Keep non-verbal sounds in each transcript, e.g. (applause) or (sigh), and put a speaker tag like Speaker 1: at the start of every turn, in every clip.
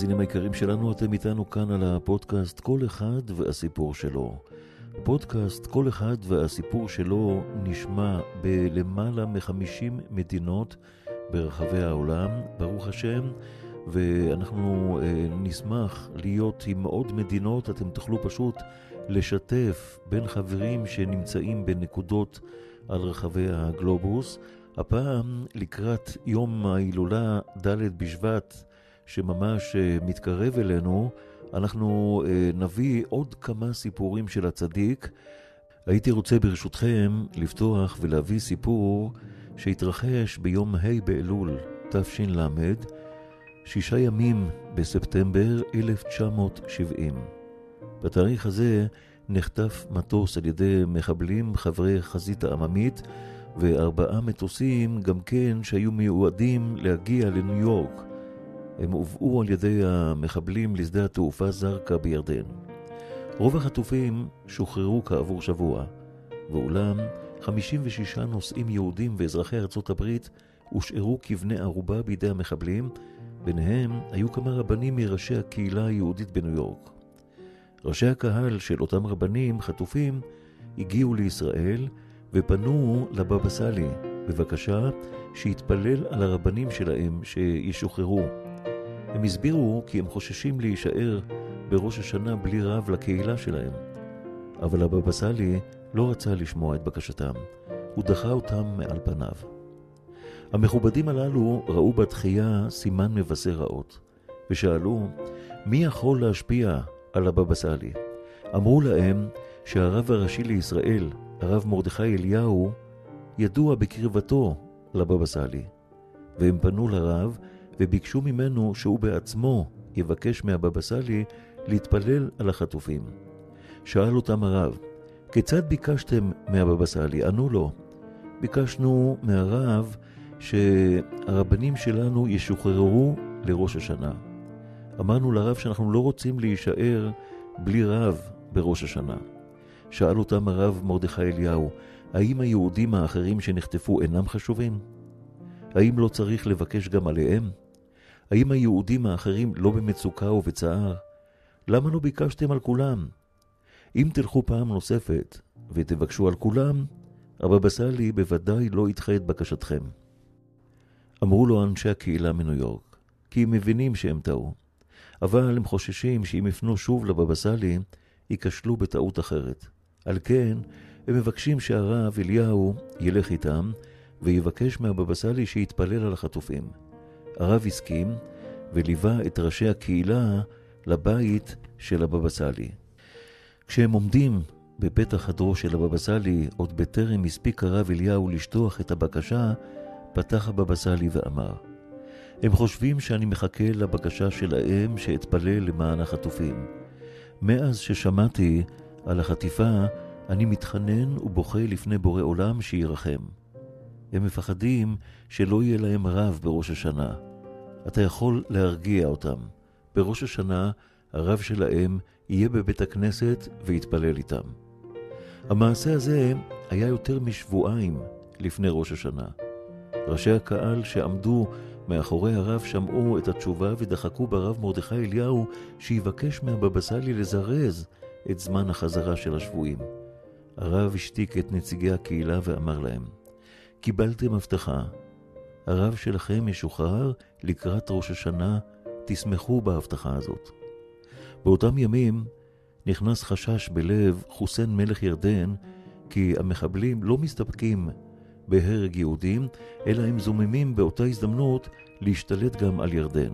Speaker 1: המאזינים היקרים שלנו, אתם איתנו כאן על הפודקאסט כל אחד והסיפור שלו. פודקאסט כל אחד והסיפור שלו נשמע בלמעלה מ-50 מדינות ברחבי העולם, ברוך השם, ואנחנו אה, נשמח להיות עם עוד מדינות, אתם תוכלו פשוט לשתף בין חברים שנמצאים בנקודות על רחבי הגלובוס. הפעם לקראת יום ההילולה ד' בשבט, שממש אה, מתקרב אלינו, אנחנו אה, נביא עוד כמה סיפורים של הצדיק. הייתי רוצה ברשותכם לפתוח ולהביא סיפור שהתרחש ביום ה' באלול תש"ל, שישה ימים בספטמבר 1970. בתאריך הזה נחטף מטוס על ידי מחבלים חברי חזית העממית וארבעה מטוסים גם כן שהיו מיועדים להגיע לניו יורק. הם הובאו על ידי המחבלים לשדה התעופה זרקא בירדן. רוב החטופים שוחררו כעבור שבוע, ואולם 56 נוסעים יהודים ואזרחי ארצות הברית הושארו כבני ערובה בידי המחבלים, ביניהם היו כמה רבנים מראשי הקהילה היהודית בניו יורק. ראשי הקהל של אותם רבנים חטופים הגיעו לישראל ופנו לבבא סאלי בבקשה שיתפלל על הרבנים שלהם שישוחררו. הם הסבירו כי הם חוששים להישאר בראש השנה בלי רב לקהילה שלהם. אבל הבבא סאלי לא רצה לשמוע את בקשתם, הוא דחה אותם מעל פניו. המכובדים הללו ראו בתחייה סימן מבשר רעות, ושאלו, מי יכול להשפיע על הבבא סאלי? אמרו להם שהרב הראשי לישראל, הרב מרדכי אליהו, ידוע בקרבתו לבבא סאלי, והם פנו לרב וביקשו ממנו שהוא בעצמו יבקש מהבבא סאלי להתפלל על החטופים. שאל אותם הרב, כיצד ביקשתם מהבבא סאלי? ענו לו, ביקשנו מהרב שהרבנים שלנו ישוחררו לראש השנה. אמרנו לרב שאנחנו לא רוצים להישאר בלי רב בראש השנה. שאל אותם הרב מרדכי אליהו, האם היהודים האחרים שנחטפו אינם חשובים? האם לא צריך לבקש גם עליהם? האם היהודים האחרים לא במצוקה ובצער? למה לא ביקשתם על כולם? אם תלכו פעם נוספת ותבקשו על כולם, הבבא סאלי בוודאי לא ידחה את בקשתכם. אמרו לו אנשי הקהילה מניו יורק, כי הם מבינים שהם טעו, אבל הם חוששים שאם יפנו שוב לבבא סאלי, ייכשלו בטעות אחרת. על כן, הם מבקשים שהרב אליהו ילך איתם, ויבקש מהבבא סאלי שיתפלל על החטופים. הרב הסכים, וליווה את ראשי הקהילה לבית של הבבא סאלי. כשהם עומדים בפתח חדרו של הבבא סאלי, עוד בטרם הספיק הרב אליהו לשטוח את הבקשה, פתח הבבא סאלי ואמר, הם חושבים שאני מחכה לבקשה שלהם שאתפלל למען החטופים. מאז ששמעתי על החטיפה, אני מתחנן ובוכה לפני בורא עולם שירחם. הם מפחדים שלא יהיה להם רב בראש השנה. אתה יכול להרגיע אותם. בראש השנה הרב שלהם יהיה בבית הכנסת ויתפלל איתם. המעשה הזה היה יותר משבועיים לפני ראש השנה. ראשי הקהל שעמדו מאחורי הרב שמעו את התשובה ודחקו ברב מרדכי אליהו שיבקש מהבבא סאלי לזרז את זמן החזרה של השבויים. הרב השתיק את נציגי הקהילה ואמר להם, קיבלתם הבטחה, הרב שלכם ישוחרר לקראת ראש השנה, תשמחו בהבטחה הזאת. באותם ימים נכנס חשש בלב חוסיין מלך ירדן, כי המחבלים לא מסתפקים בהרג יהודים, אלא הם זוממים באותה הזדמנות להשתלט גם על ירדן.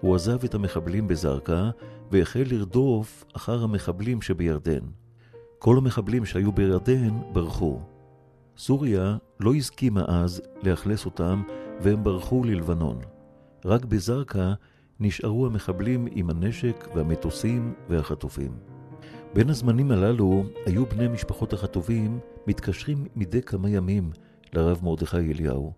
Speaker 1: הוא עזב את המחבלים בזרקא והחל לרדוף אחר המחבלים שבירדן. כל המחבלים שהיו בירדן ברחו. סוריה לא הסכימה אז לאכלס אותם והם ברחו ללבנון. רק בזרקא נשארו המחבלים עם הנשק והמטוסים והחטופים. בין הזמנים הללו היו בני משפחות החטופים מתקשרים מדי כמה ימים לרב מרדכי אליהו,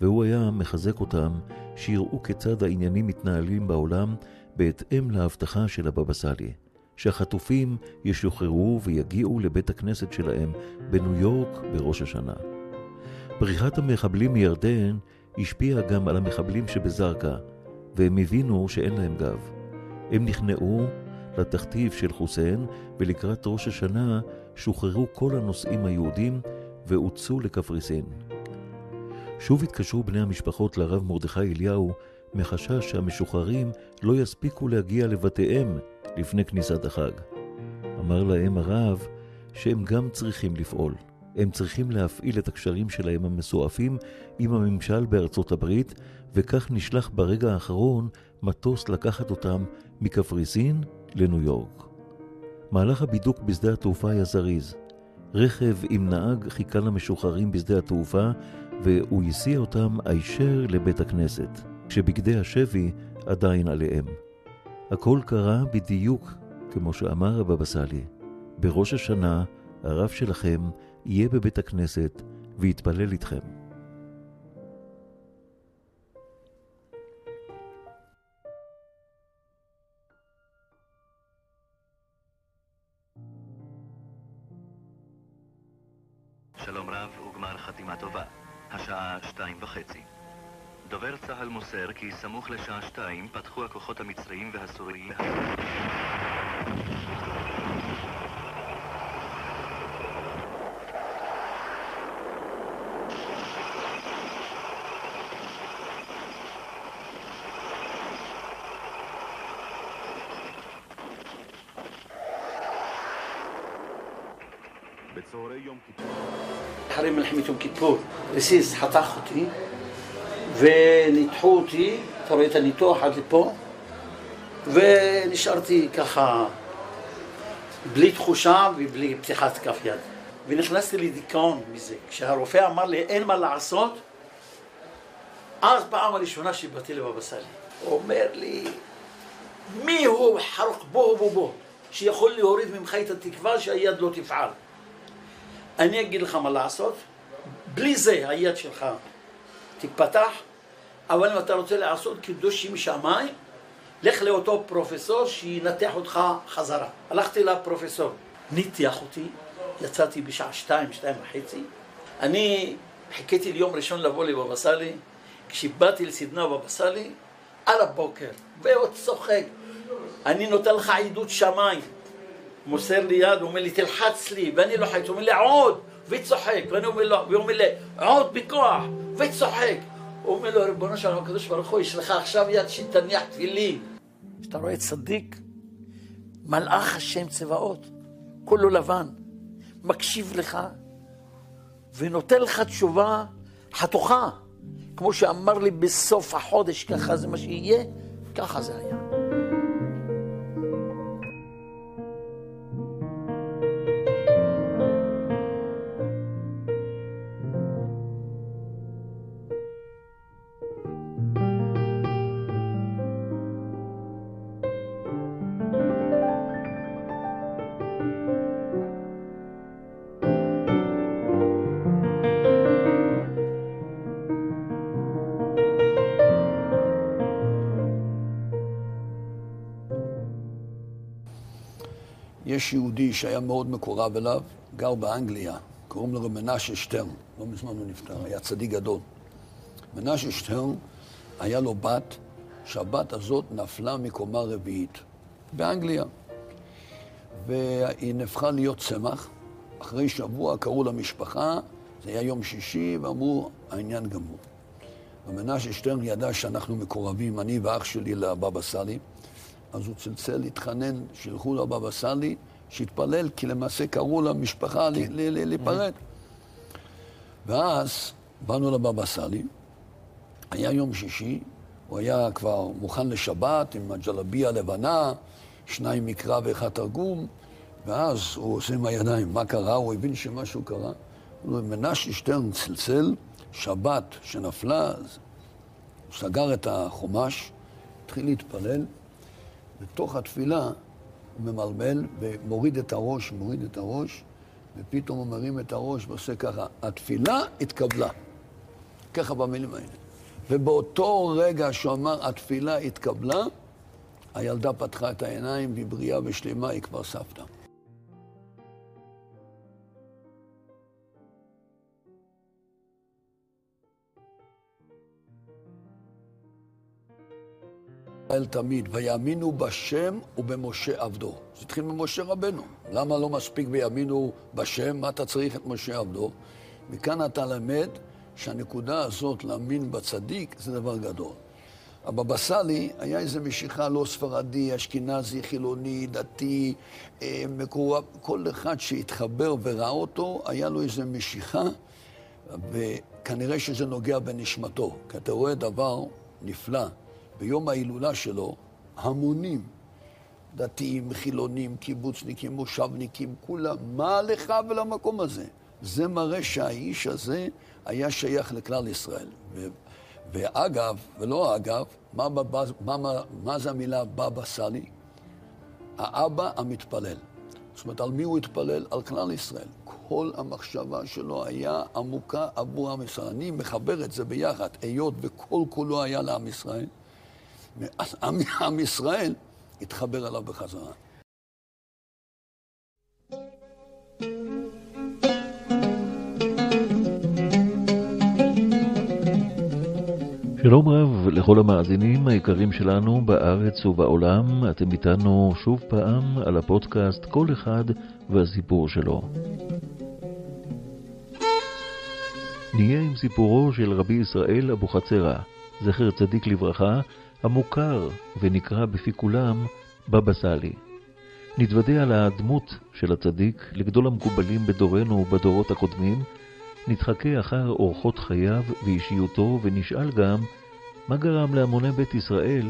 Speaker 1: והוא היה מחזק אותם שיראו כיצד העניינים מתנהלים בעולם בהתאם להבטחה של הבבא סאלי, שהחטופים ישוחררו ויגיעו לבית הכנסת שלהם בניו יורק בראש השנה. בריחת המחבלים מירדן השפיעה גם על המחבלים שבזרקא, והם הבינו שאין להם גב. הם נכנעו לתכתיב של חוסיין, ולקראת ראש השנה שוחררו כל הנוסעים היהודים והוצאו לקפריסין. שוב התקשרו בני המשפחות לרב מרדכי אליהו, מחשש שהמשוחררים לא יספיקו להגיע לבתיהם לפני כניסת החג. אמר להם הרב שהם גם צריכים לפעול. הם צריכים להפעיל את הקשרים שלהם המסועפים עם הממשל בארצות הברית, וכך נשלח ברגע האחרון מטוס לקחת אותם מקפריסין לניו יורק. מהלך הבידוק בשדה התעופה היה זריז. רכב עם נהג חיכה למשוחררים בשדה התעופה, והוא הסיע אותם הישר לבית הכנסת, כשבגדי השבי עדיין עליהם. הכל קרה בדיוק כמו שאמר הבבא סאלי. בראש השנה הרב שלכם יהיה בבית הכנסת ויתפלל איתכם.
Speaker 2: שלום רב וגמר חתימה טובה. השעה שתיים וחצי. דובר צה"ל מוסר כי סמוך לשעה שתיים פתחו הכוחות המצריים והסוריים
Speaker 3: כיפור,
Speaker 4: רסיס חתך אותי וניתחו אותי, אתה רואה את הניתוח עד לפה ונשארתי ככה בלי תחושה ובלי פתיחת כף יד. ונכנסתי לדיכאון מזה. כשהרופא אמר לי אין מה לעשות אז פעם הראשונה שבאתי לבבא סאלי. הוא אומר לי מי הוא חרוק בו בו בו שיכול להוריד ממך את התקווה שהיד לא תפעל? אני אגיד לך מה לעשות, בלי זה היד שלך תיפתח, אבל אם אתה רוצה לעשות קידוש שמיים, לך לאותו פרופסור שינתח אותך חזרה. הלכתי לפרופסור, ניתח אותי, יצאתי בשעה שתיים, שתיים וחצי. אני חיכיתי ליום ראשון לבוא לבבא סאלי, כשבאתי לסדנה בבא סאלי, על הבוקר, ועוד צוחק. אני נותן לך עדות שמיים. מוסר לי יד, הוא אומר לי, תלחץ לי, ואני לוחץ, הוא אומר לי, עוד, וצוחק, ואני אומר לו, והוא אומר לי, עוד בכוח, וצוחק. הוא אומר לו, ריבונו של עולם הקדוש ברוך הוא, יש לך עכשיו יד שתניח תפילין. כשאתה רואה צדיק, מלאך השם צבאות, כולו לבן, מקשיב לך, ונותן לך תשובה חתוכה. כמו שאמר לי בסוף החודש, ככה זה מה שיהיה, ככה זה היה.
Speaker 5: יש יהודי שהיה מאוד מקורב אליו, גר באנגליה, קוראים לו מנשה שטרן, לא מזמן הוא נפטר, היה צדיק גדול. מנשה שטרן, היה לו בת, שהבת הזאת נפלה מקומה רביעית באנגליה. והיא נהפכה להיות צמח. אחרי שבוע קראו למשפחה, זה היה יום שישי, ואמרו, העניין גמור. ומנשה שטרן ידע שאנחנו מקורבים, אני ואח שלי לבבא סאלי. אז הוא צלצל, התחנן, שילכו לבבא סאלי, שיתפלל, כי למעשה קראו למשפחה
Speaker 4: כן.
Speaker 5: להיפרד. ואז באנו לבבא סאלי, היה יום שישי, הוא היה כבר מוכן לשבת עם הג'לביה הלבנה, שניים מקרא ואחד תרגום, ואז הוא עושה עם הידיים, מה קרה? הוא הבין שמשהו קרה. מנשה שטרן צלצל, שבת שנפלה, אז הוא סגר את החומש, התחיל להתפלל, בתוך התפילה ממלמל ומוריד את הראש, מוריד את הראש, ופתאום הוא מרים את הראש ועושה ככה, התפילה התקבלה. ככה במילים האלה. ובאותו רגע שהוא אמר, התפילה התקבלה, הילדה פתחה את העיניים, והיא בריאה ושלמה, היא כבר סבתא. ישראל תמיד, ויאמינו בשם ובמשה עבדו. זה התחיל ממשה רבנו. למה לא מספיק ויאמינו בשם? מה אתה צריך את משה עבדו? מכאן אתה למד שהנקודה הזאת, להאמין בצדיק, זה דבר גדול. הבבא סאלי היה איזו משיכה לא ספרדי, אשכנזי, חילוני, דתי, אה, מקורב, כל אחד שהתחבר וראה אותו, היה לו איזו משיכה, וכנראה שזה נוגע בנשמתו. כי אתה רואה דבר נפלא, ביום ההילולה שלו, המונים, דתיים, חילונים, קיבוצניקים, מושבניקים, כולם, מה לך ולמקום הזה? זה מראה שהאיש הזה היה שייך לכלל ישראל. ואגב, ולא אגב, מה, מה, מה, מה זה המילה בבא סאלי? האבא המתפלל. זאת אומרת, על מי הוא התפלל? על כלל ישראל. כל המחשבה שלו היה עמוקה עבור עם ישראל. אני מחבר את זה ביחד, היות וכל כולו היה לעם ישראל, עם ישראל התחבר אליו בחזרה.
Speaker 1: שלום רב לכל המאזינים היקרים שלנו בארץ ובעולם, אתם איתנו שוב פעם על הפודקאסט כל אחד והסיפור שלו. נהיה עם סיפורו של רבי ישראל אבוחצירא, זכר צדיק לברכה, המוכר ונקרא בפי כולם בבא סאלי. נתוודע על הדמות של הצדיק לגדול המקובלים בדורנו ובדורות הקודמים, נתחכה אחר אורחות חייו ואישיותו ונשאל גם מה גרם להמוני בית ישראל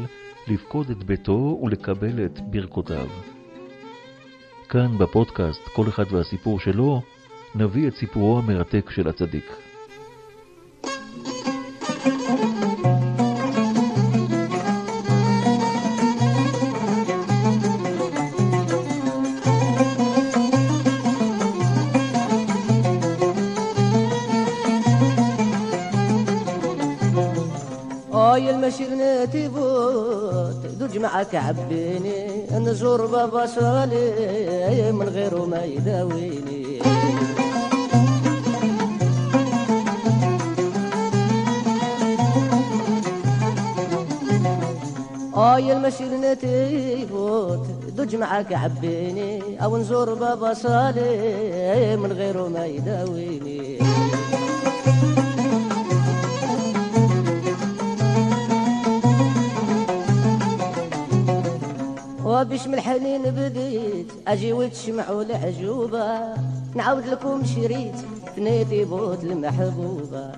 Speaker 1: לפקוד את ביתו ולקבל את ברכותיו. כאן בפודקאסט כל אחד והסיפור שלו, נביא את סיפורו המרתק של הצדיק.
Speaker 3: معك عبيني نزور بابا صالي من غيره ما يداويني. آي المشير نتيفوت دج معك عبيني أو نزور بابا صالي من غيره ما يداويني. وبشم الحنين بديت أجي وتشمعوا العجوبة نعاود لكم شريت فنيتي بوت المحبوبة.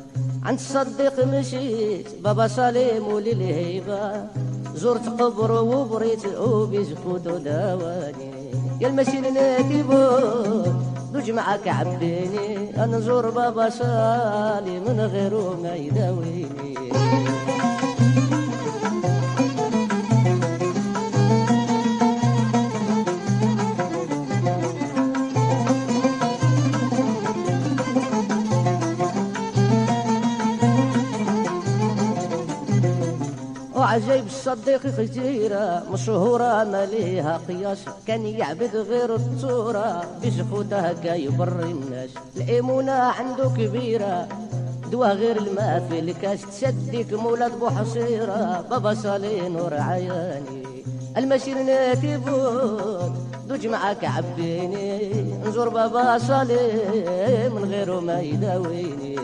Speaker 3: عند الصديق مشيت بابا سليم وللهيبة. زرت قبر وبريت وبزفوت وداواني يا المسير ناتي بوت دوج معك عبيني أنا نزور بابا سالي من غيره ما يداويني. عجيب الصديق خزيرة مشهورة ما ليها قياس. كان يعبد غير التورة بزفوته هكا يبر الناس. الإيمونة عنده كبيرة دوا غير الماء في الكاس تسديك مولد بوحصيرة بابا صالي نور عياني. المسير ناكبون دوج معاك عبيني نزور بابا صالي من غيره ما يداويني.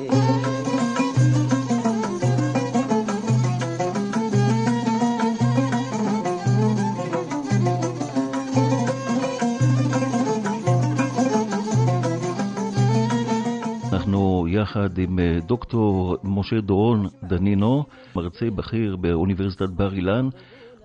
Speaker 1: יחד עם אה, דוקטור משה דורון דנינו, מרצה בכיר באוניברסיטת בר אילן,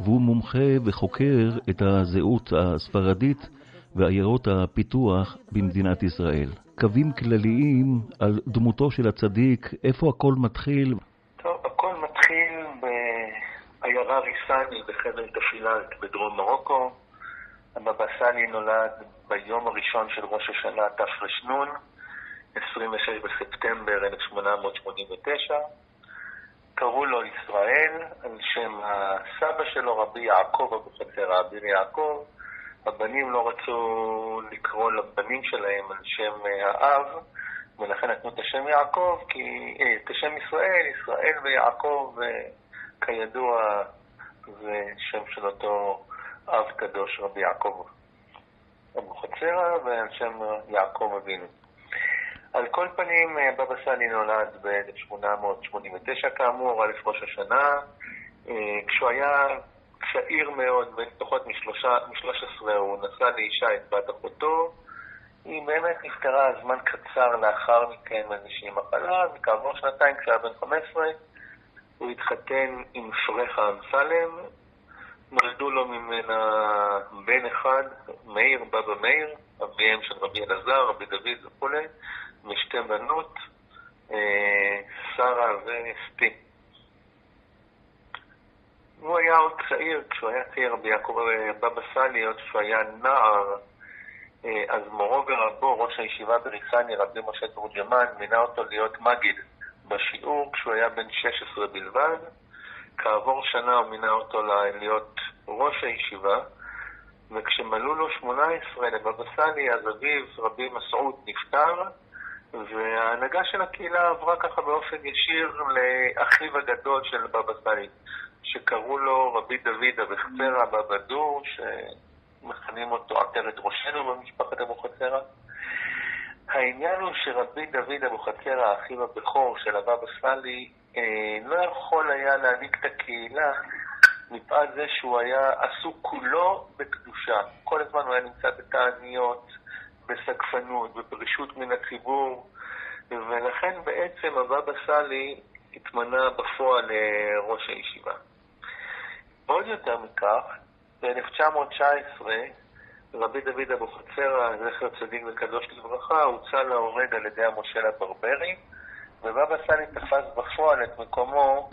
Speaker 1: והוא מומחה וחוקר את הזהות הספרדית ועיירות הפיתוח במדינת ישראל. קווים כלליים על דמותו של הצדיק, איפה הכל מתחיל?
Speaker 6: טוב, הכל מתחיל בעיירה ריסני בחבל תפילת בדרום מרוקו. הבבא סאלי נולד ביום הראשון של ראש השנה תר"ן, 26 בספטמבר 1889. קראו לו ישראל על שם הסבא שלו, רבי יעקב אבוחצירא, אביר יעקב. הבנים לא רצו לקרוא לבנים שלהם על שם האב, ולכן נתנו את השם יעקב, כי, אה, את השם ישראל, ישראל ויעקב, אה, כידוע, זה שם של אותו אב קדוש רבי יעקב אבוחצירא ועל שם יעקב אבינו. על כל פנים, אה, בבא סאלי נולד ב-1889 כאמור, א' ראש השנה, אה, כשהוא היה צעיר מאוד, בן פחות מ-13, הוא נשא לאישה את בת אחותו. היא באמת נפטרה זמן קצר לאחר מכן מאיזושהי מחלה, וכעבור שנתיים, כשהיה בן 15, הוא התחתן עם פרחה אמסלם, נולדו לו ממנה בן אחד, מאיר, בבא מאיר, אביהם של רבי אלעזר, רבי דוד וכולי, ושתי בנות, אה, שרה ואסתי. הוא היה עוד צעיר, כשהוא היה צעיר, רבי יעקב אה, בבא סאלי, עוד כשהוא היה נער, אה, אז מורו ורבו, ראש הישיבה בריסני, רבי משה תורג'מן, מינה אותו להיות מגיד בשיעור כשהוא היה בן 16 בלבד. כעבור שנה הוא מינה אותו להיות ראש הישיבה, וכשמלאו לו 18 לבבא סאלי, אז אביו, רבי מסעוד, נפטר, וההנהגה של הקהילה עברה ככה באופן ישיר לאחיו הגדול של בבא סאלי, שקראו לו רבי דוד אבחצרא בבא דור, שמכנים אותו עטרת ראשנו במשפחת אבוחצירא. העניין הוא שרבי דוד אבוחצירא, האחיו הבכור של הבבא סאלי, אה, לא יכול היה להעניק את הקהילה מפאת זה שהוא היה עסוק כולו בקדושה. כל הזמן הוא היה נמצא בתעניות, בסגפנות, בפרישות מן הציבור, ולכן בעצם הבבא סאלי התמנה בפועל לראש הישיבה. עוד יותר מכך, ב-1919 רבי דוד אבוחצירא, זכר צדיק וקדוש לברכה, הוצא להורג על ידי המושל הברברי, ובבא סאלי תפס בפועל את מקומו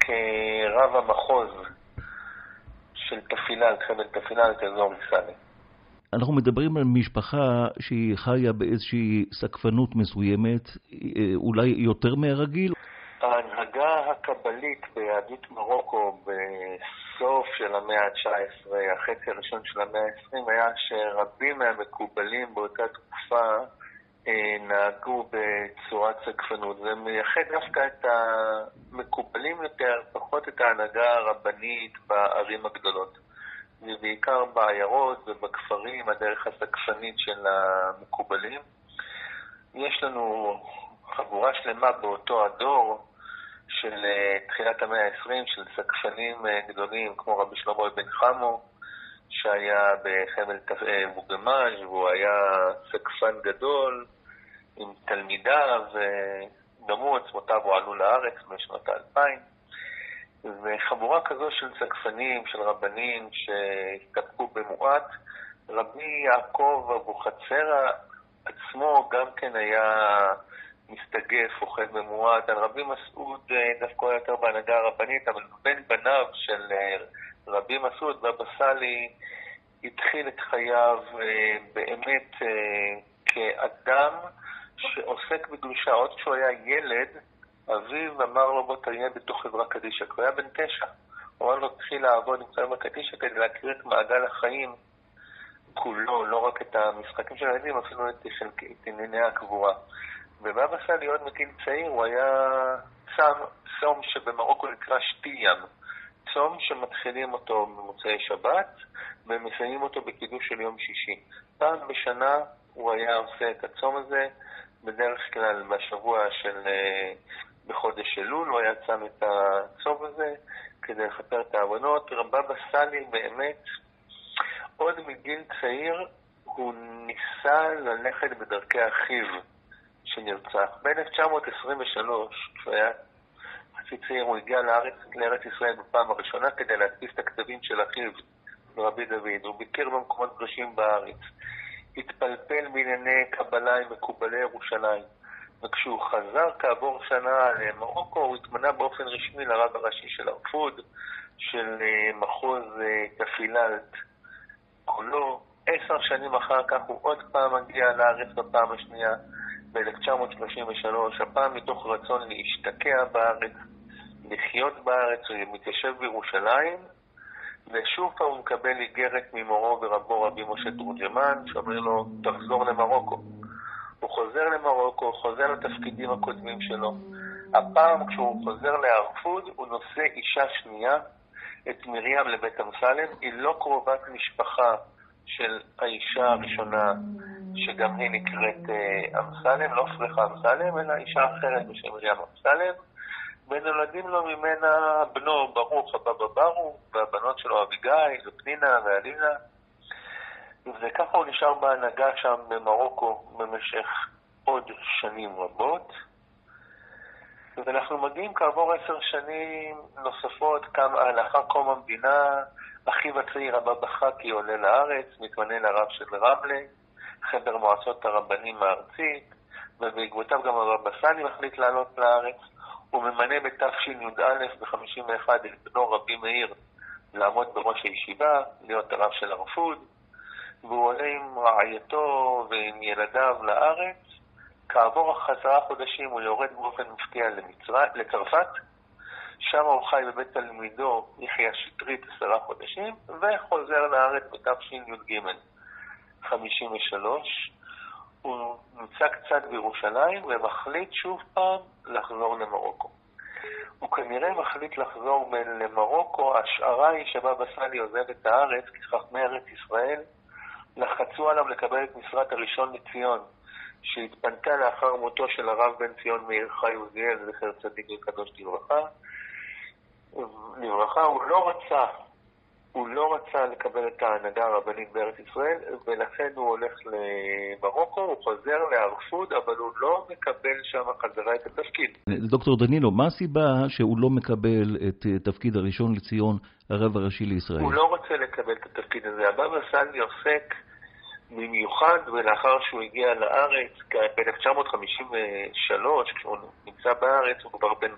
Speaker 6: כרב המחוז של תפילת, חבל תפילת, אזור מסאלי.
Speaker 1: אנחנו מדברים על משפחה שהיא חיה באיזושהי סקפנות מסוימת, אה, אולי יותר מהרגיל?
Speaker 6: ההנהגה הקבלית ביהדות מרוקו בסוף של המאה ה-19, החצי הראשון של המאה ה-20, היה שרבים מהמקובלים באותה תקופה אה, נהגו בצורת סקפנות. זה מייחד דווקא את המקובלים יותר, פחות את ההנהגה הרבנית בערים הגדולות. ובעיקר בעיירות ובכפרים, הדרך הסקפנית של המקובלים. יש לנו חבורה שלמה באותו הדור של אה, תחילת המאה ה-20, של סקפנים אה, גדולים כמו רבי שלמה בן חמו, שהיה בחבל בוגמאז' אה, והוא היה סקפן גדול עם תלמידיו, וגם הוא עצמותיו הועלו לארץ בשנות האלפיים. וחבורה כזו של סקפנים, של רבנים שהסתפקו במועט, רבי יעקב אבוחצירא עצמו גם כן היה מסתגף, אוכל במועט. על רבי מסעוד אה, דווקא היה יותר בהנהגה הרבנית, אבל בין בניו של אה, רבי מסעוד, בבא סאלי, התחיל את חייו אה, באמת כאדם שעוסק בקדושה. עוד כשהוא היה ילד, אביו אמר לו, בוא תהיה בתוך חברה קדישא, כי הוא היה בן תשע. הוא אמר לו, תתחיל לעבוד עם חברה קדישא כדי להכיר את מעגל החיים כולו, לא רק את המשחקים של הילדים, אפילו את, את ענייני הקבורה. ובאבא סאלי עוד מגיל צעיר הוא היה צם, צום שבמרוקו נקרא שתיים. צום שמתחילים אותו במוצאי שבת ומסיימים אותו בקידוש של יום שישי. פעם בשנה הוא היה עושה את הצום הזה, בדרך כלל בשבוע של אה, בחודש אלול, הוא היה צם את הצום הזה כדי לכפר את העוונות. רבבא סאלי באמת, עוד מגיל צעיר, הוא ניסה ללכת בדרכי אחיו שנרצח. ב-1923, כשהוא היה חצי צעיר, הוא הגיע לארץ, לארץ ישראל בפעם הראשונה כדי להדפיס את הכתבים של אחיו, רבי דוד. הוא ביקר במקומות קדושים בארץ. התפלפל בענייני קבלה עם מקובלי ירושלים. וכשהוא חזר כעבור שנה למרוקו, הוא התמנה באופן רשמי לרב הראשי של הרפוד, של אה, מחוז אה, תפילת כולו. עשר שנים אחר כך הוא עוד פעם מגיע לארץ בפעם השנייה, ב-1933, הפעם מתוך רצון להשתקע בארץ, לחיות בארץ, הוא מתיישב בירושלים, ושוב פעם הוא מקבל איגרת ממורו ורבו רבי משה תורג'מן, שאומר לו, תחזור למרוקו. הוא חוזר למרוקו, חוזר לתפקידים הקודמים שלו. הפעם כשהוא חוזר להרפוד, הוא נושא אישה שנייה, את מרים לבית אמסלם. היא לא קרובת משפחה של האישה הראשונה, שגם היא נקראת אה, אמסלם, לא פרחה אמסלם, אלא אישה אחרת בשם מרים אמסלם. ונולדים לו ממנה בנו ברוך הבבא ברוך, והבנות שלו אביגיל ופנינה ואלינה. וככה הוא נשאר בהנהגה שם במרוקו במשך עוד שנים רבות. ואנחנו מגיעים כעבור עשר שנים נוספות, כמה, לאחר קום המדינה, אחיו הצעיר הבבא חכי עולה לארץ, מתמנה לרב של רמלה, חבר מועצות הרבנים הארצית, ובעקבותיו גם הבבא סאלי מחליט לעלות לארץ. הוא ממנה בתשי"א ב-51 את בנו רבי מאיר לעמוד בראש הישיבה, להיות הרב של הרפוד, והוא עולה עם רעייתו ועם ילדיו לארץ. כעבור עשרה חודשים הוא יורד באופן מפתיע לצרפת, שם הוא חי בבית תלמידו יחיא שטרית עשרה חודשים, וחוזר לארץ בתשי"ג 53. הוא נמצא קצת בירושלים ומחליט שוב פעם לחזור למרוקו. הוא כנראה מחליט לחזור למרוקו, ההשערה היא שבבא סאלי עוזב את הארץ, כי חכמי ארץ ישראל לחצו עליו לקבל את משרת הראשון לציון, שהתפנתה לאחר מותו של הרב בן ציון מאיר חי עוזיאל, זכר צדיק וקדוש לברכה. לברכה, הוא לא רצה הוא לא רצה לקבל את ההנהגה הרבנית בארץ ישראל, ולכן הוא הולך למרוקו, הוא חוזר לארפוד, אבל הוא לא מקבל שם חזרה את התפקיד.
Speaker 1: דוקטור דנינו, מה הסיבה שהוא לא מקבל את תפקיד הראשון לציון, הרב הראשי לישראל?
Speaker 6: הוא לא רוצה לקבל את התפקיד הזה. הבבא סאלי עוסק במיוחד, ולאחר שהוא הגיע לארץ, ב-1953, כשהוא נמצא בארץ, הוא כבר בן,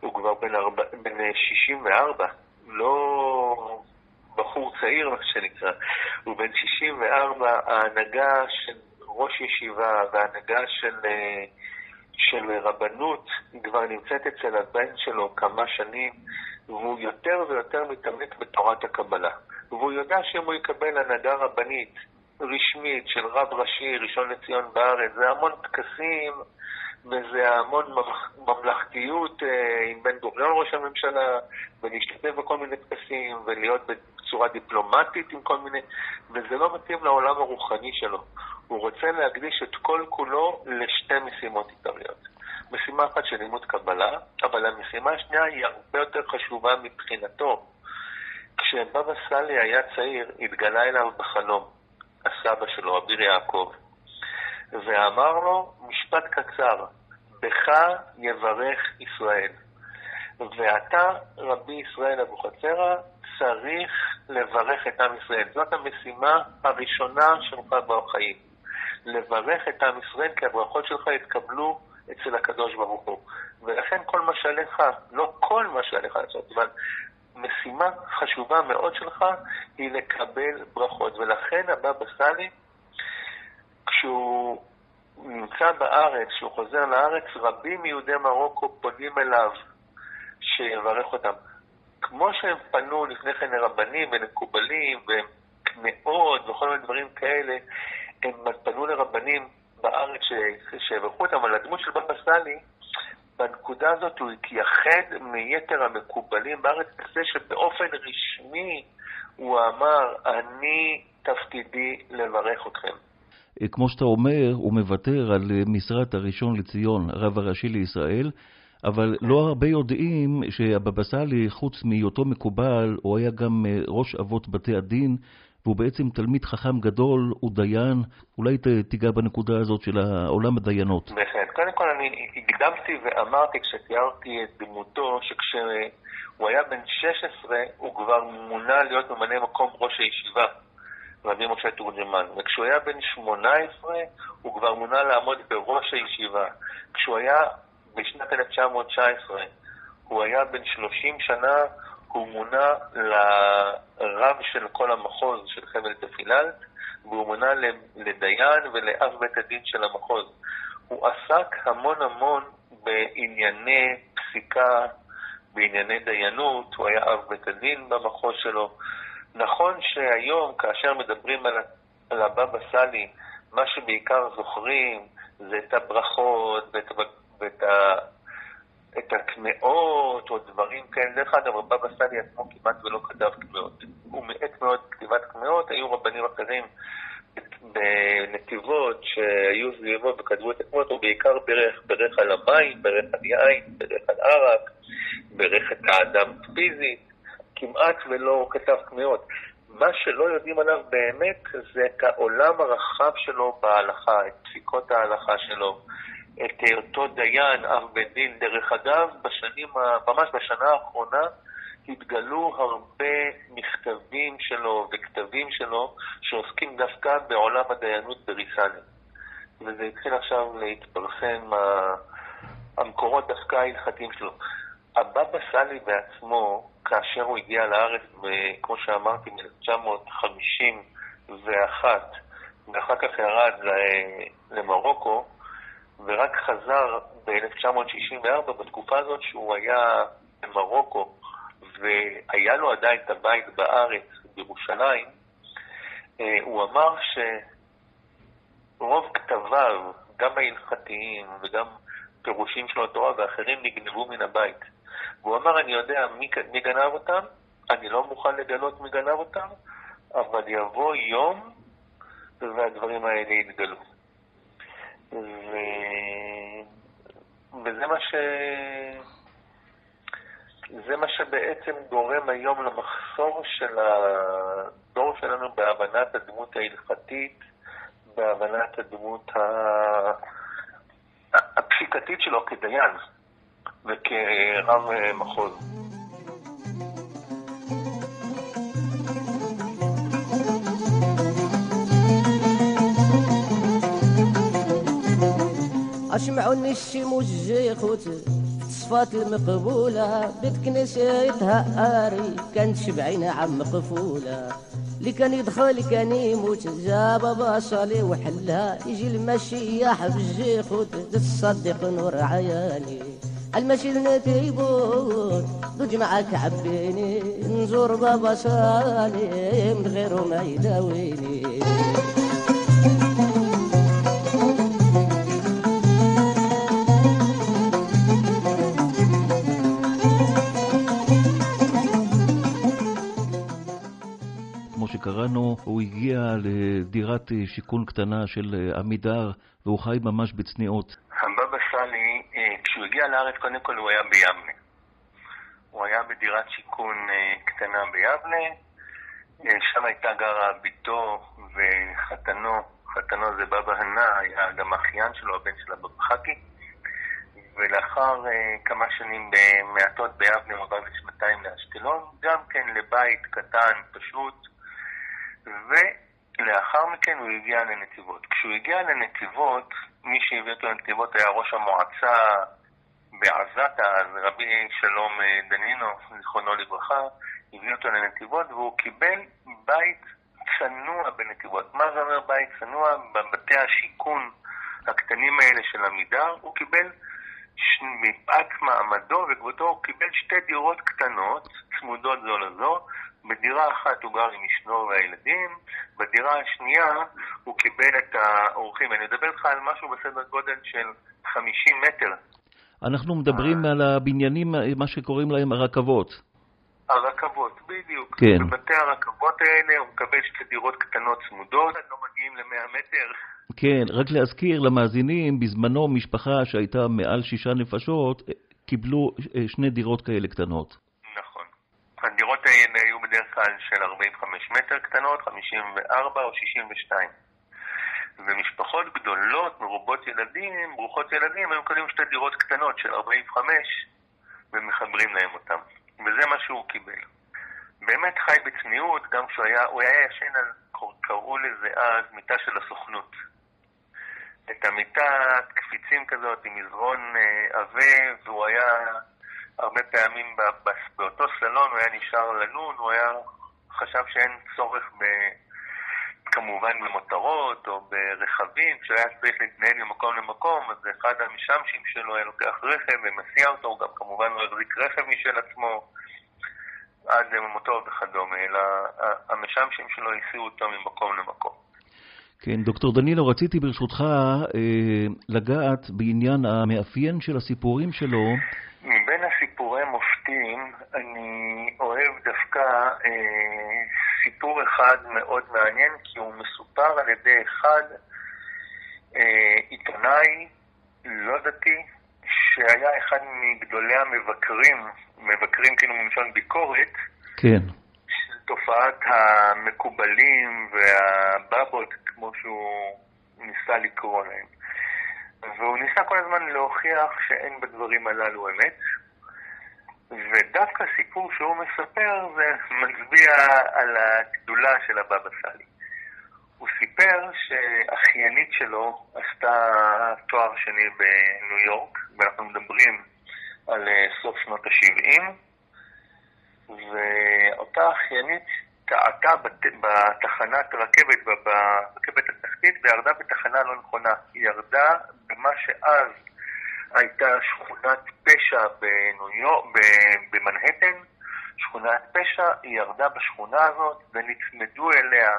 Speaker 6: הוא כבר בן, ארבע, בן 64. לא בחור צעיר, מה שנקרא, הוא בן 64, ההנהגה של ראש ישיבה וההנהגה של, אה, של רבנות כבר נמצאת אצל הבן שלו כמה שנים, והוא יותר ויותר מתעמק בתורת הקבלה. והוא יודע שאם הוא יקבל הנהגה רבנית רשמית של רב ראשי, ראשון לציון בארץ, זה המון טקסים, וזה המון ממלכתיות אה, עם בן גוריון ראש הממשלה, ולהשתתף בכל מיני טקסים, ולהיות בצורה דיפלומטית עם כל מיני... וזה לא מתאים לעולם הרוחני שלו. הוא רוצה להקדיש את כל כולו לשתי משימות עיקריות. משימה אחת של לימוד קבלה, אבל המשימה השנייה היא הרבה יותר חשובה מבחינתו. כשבבא סאלי היה צעיר, התגלה אליו בחלום הסבא שלו, אביר יעקב. ואמר לו משפט קצר, בך יברך ישראל. ואתה, רבי ישראל אבוחצירא, צריך לברך את עם ישראל. זאת המשימה הראשונה שלך בחיים. לברך את עם ישראל, כי הברכות שלך יתקבלו אצל הקדוש ברוך הוא. ולכן כל מה שעליך, לא כל מה שעליך לעשות, אבל משימה חשובה מאוד שלך היא לקבל ברכות. ולכן הבבא סאלי כשהוא נמצא בארץ, כשהוא חוזר לארץ, רבים מיהודי מרוקו פונים אליו שיברך אותם. כמו שהם פנו לפני כן לרבנים ולמקובלים ומאות וכל מיני דברים כאלה, הם פנו לרבנים בארץ שיברכו אותם, אבל הדמות של בבא סאלי, בנקודה הזאת הוא התייחד מיתר המקובלים בארץ, כזה שבאופן רשמי הוא אמר, אני תפקידי לברך אתכם.
Speaker 1: אה, כמו שאתה אומר, הוא מוותר על אה, משרת הראשון לציון, הרב הראשי לישראל, אבל לא הרבה יודעים שהבבא סאלי, חוץ מהיותו מקובל, הוא היה גם אה, ראש אבות בתי הדין, והוא בעצם תלמיד חכם גדול, הוא דיין. אולי תיגע בנקודה הזאת של עולם הדיינות.
Speaker 6: בהחלט. קודם כל, אני הקדמתי ואמרתי כשתיארתי את דמותו, שכשהוא היה בן 16, הוא כבר מונה להיות ממלא מקום ראש הישיבה. רבי משה תורג'מן. וכשהוא היה בן 18, הוא כבר מונה לעמוד בראש הישיבה. כשהוא היה בשנת 1919, הוא היה בן 30 שנה, הוא מונה לרב של כל המחוז של חבל תפילת, והוא מונה לדיין ולאב בית הדין של המחוז. הוא עסק המון המון בענייני פסיקה, בענייני דיינות, הוא היה אב בית הדין במחוז שלו. נכון שהיום, כאשר מדברים על, על הבבא סאלי, מה שבעיקר זוכרים זה את הברכות ואת, ואת ה, את קמעות או דברים כאלה. דרך אגב, הבבא סאלי עצמו כמעט ולא כתב קמעות. הוא מאט מאוד כתיבת קמעות, היו רבנים אחרים בנתיבות שהיו סביבו וכתבו את הקמעות, הוא בעיקר ברך, ברך על המים, ברך על יין, ברך על ערק, ברך את האדם פיזית, כמעט ולא כתב קמעות. מה שלא יודעים עליו באמת זה את העולם הרחב שלו בהלכה, את פסיקות ההלכה שלו, את אותו דיין, אב בית דין. דרך אגב, בשנים, ממש בשנה האחרונה, התגלו הרבה מכתבים שלו וכתבים שלו שעוסקים דווקא בעולם הדיינות בריסני. וזה התחיל עכשיו להתפרסם, המקורות דווקא ההלכתיים שלו. הבבא סאלי בעצמו, כאשר הוא הגיע לארץ, כמו שאמרתי, מ-1951, ואחר כך ירד חזר ב-1964, בתקופה הזאת שהוא היה במרוקו, והיה לו עדיין את הבית בארץ, בירושלים, אה, הוא אמר שרוב כתביו, גם ההלכתיים וגם פירושים של התורה ואחרים, נגנבו מן הבית. והוא אמר, אני יודע מי, מי גנב אותם, אני לא מוכן לגלות מי גנב אותם, אבל יבוא יום והדברים האלה יתגלו. ו... וזה מה ש... זה מה שבעצם גורם היום למחסור של הדור שלנו בהבנת הדמות ההלכתית, בהבנת הדמות ה... הפסיקתית שלו כדיין וכרב מחוז.
Speaker 3: أشمعوني الشموس جيخوتي الصفات المقبولة بيت كنيستها آري كانت شبعين عم مقفولة. اللي كان يدخل كان يموت جاب بصلي وحلها يجي المشيح بالجيخوت تصدق نور عياني. المشي نتيبوت دوج معك عبيني نزور بابا صالي من غيره ما يداويني.
Speaker 1: שקראנו, הוא הגיע לדירת אה, שיכון קטנה של אה, עמידר, והוא חי ממש בצניעות.
Speaker 6: הבבא סאלי, אה, כשהוא הגיע לארץ, קודם כל הוא היה ביבנה. הוא היה בדירת שיכון קטנה ביבנה, שם הייתה גרה בתו וחתנו, חתנו זה בבא הנה, היה גם אחיין שלו, הבן של הבבא חכי. ולאחר uh, כמה שנים מעטות ביבנה הוא עבר לשנתיים לאשקלון, גם כן לבית קטן, פשוט, ולאחר מכן הוא הגיע לנתיבות. כשהוא הגיע לנתיבות, מי שהביא אותו לנתיבות היה ראש המועצה בעזתה, אז רבי שלום אה, דנינו, זיכרונו לברכה, הביא אותו לנתיבות והוא קיבל בית צנוע בנתיבות. מה זה אומר בית צנוע? בבתי השיכון הקטנים האלה של עמידר, הוא קיבל מפאת מעמדו וכבודו, הוא קיבל שתי דירות קטנות, צמודות זו לזו, בדירה אחת הוא גר עם אשתו והילדים, בדירה השנייה הוא קיבל את האורחים. אני מדבר איתך על משהו בסדר גודל של 50 מטר.
Speaker 1: אנחנו מדברים על הבניינים, מה שקוראים להם הרכבות.
Speaker 6: הרכבות, בדיוק.
Speaker 1: כן.
Speaker 6: בבתי הרכבות האלה הוא מקבל שתי דירות קטנות צמודות, לא מגיעים ל-100 מטר.
Speaker 1: כן, רק להזכיר למאזינים, בזמנו משפחה שהייתה מעל שישה נפשות, קיבלו אה, שני דירות כאלה קטנות.
Speaker 6: הדירות האלה כלל של 45 מטר קטנות, 54 או 62. ומשפחות גדולות, מרובות ילדים, ברוכות ילדים, היו מקבלים שתי דירות קטנות של 45 ומחברים להם אותם. וזה מה שהוא קיבל. באמת חי בצניעות, גם כשהוא היה, הוא היה ישן על, קראו לזה אז, מיטה של הסוכנות. את המיטה, קפיצים כזאת, עם מזרון אה, עבה, והוא היה הרבה פעמים באותו סלון הוא היה נשאר לנון, הוא היה חשב שאין צורך ב... כמובן במותרות או ברכבים, כשהוא היה צריך להתנהל ממקום למקום, אז אחד המשמשים שלו היה לוקח רכב ומסיע אותו, הוא גם כמובן לא החזיק רכב משל עצמו עד למותו וכדומה, אלא המשמשים שלו הסיעו אותו ממקום למקום.
Speaker 1: כן, דוקטור דנילו, רציתי ברשותך אה, לגעת בעניין המאפיין של הסיפורים שלו.
Speaker 6: מבין השופטים, אני אוהב דווקא אה, סיפור אחד מאוד מעניין, כי הוא מסופר על ידי אחד, אה, עיתונאי לא דתי, שהיה אחד מגדולי המבקרים, מבקרים כאילו מלשון ביקורת,
Speaker 1: כן.
Speaker 6: של תופעת המקובלים והבבות, כמו שהוא ניסה לקרוא להם. והוא ניסה כל הזמן להוכיח שאין בדברים הללו אמת. ודווקא הסיפור שהוא מספר זה מצביע על הגדולה של הבבא סאלי. הוא סיפר שאחיינית שלו עשתה תואר שני בניו יורק, ואנחנו מדברים על אה, סוף שנות ה-70, ואותה אחיינית טעתה בת... בתחנת רכבת, ברכבת התחתית, וירדה בתחנה לא נכונה. היא ירדה במה שאז הייתה שכונת פשע בניו יורק, במנהטן, שכונת פשע, היא ירדה בשכונה הזאת ונצמדו אליה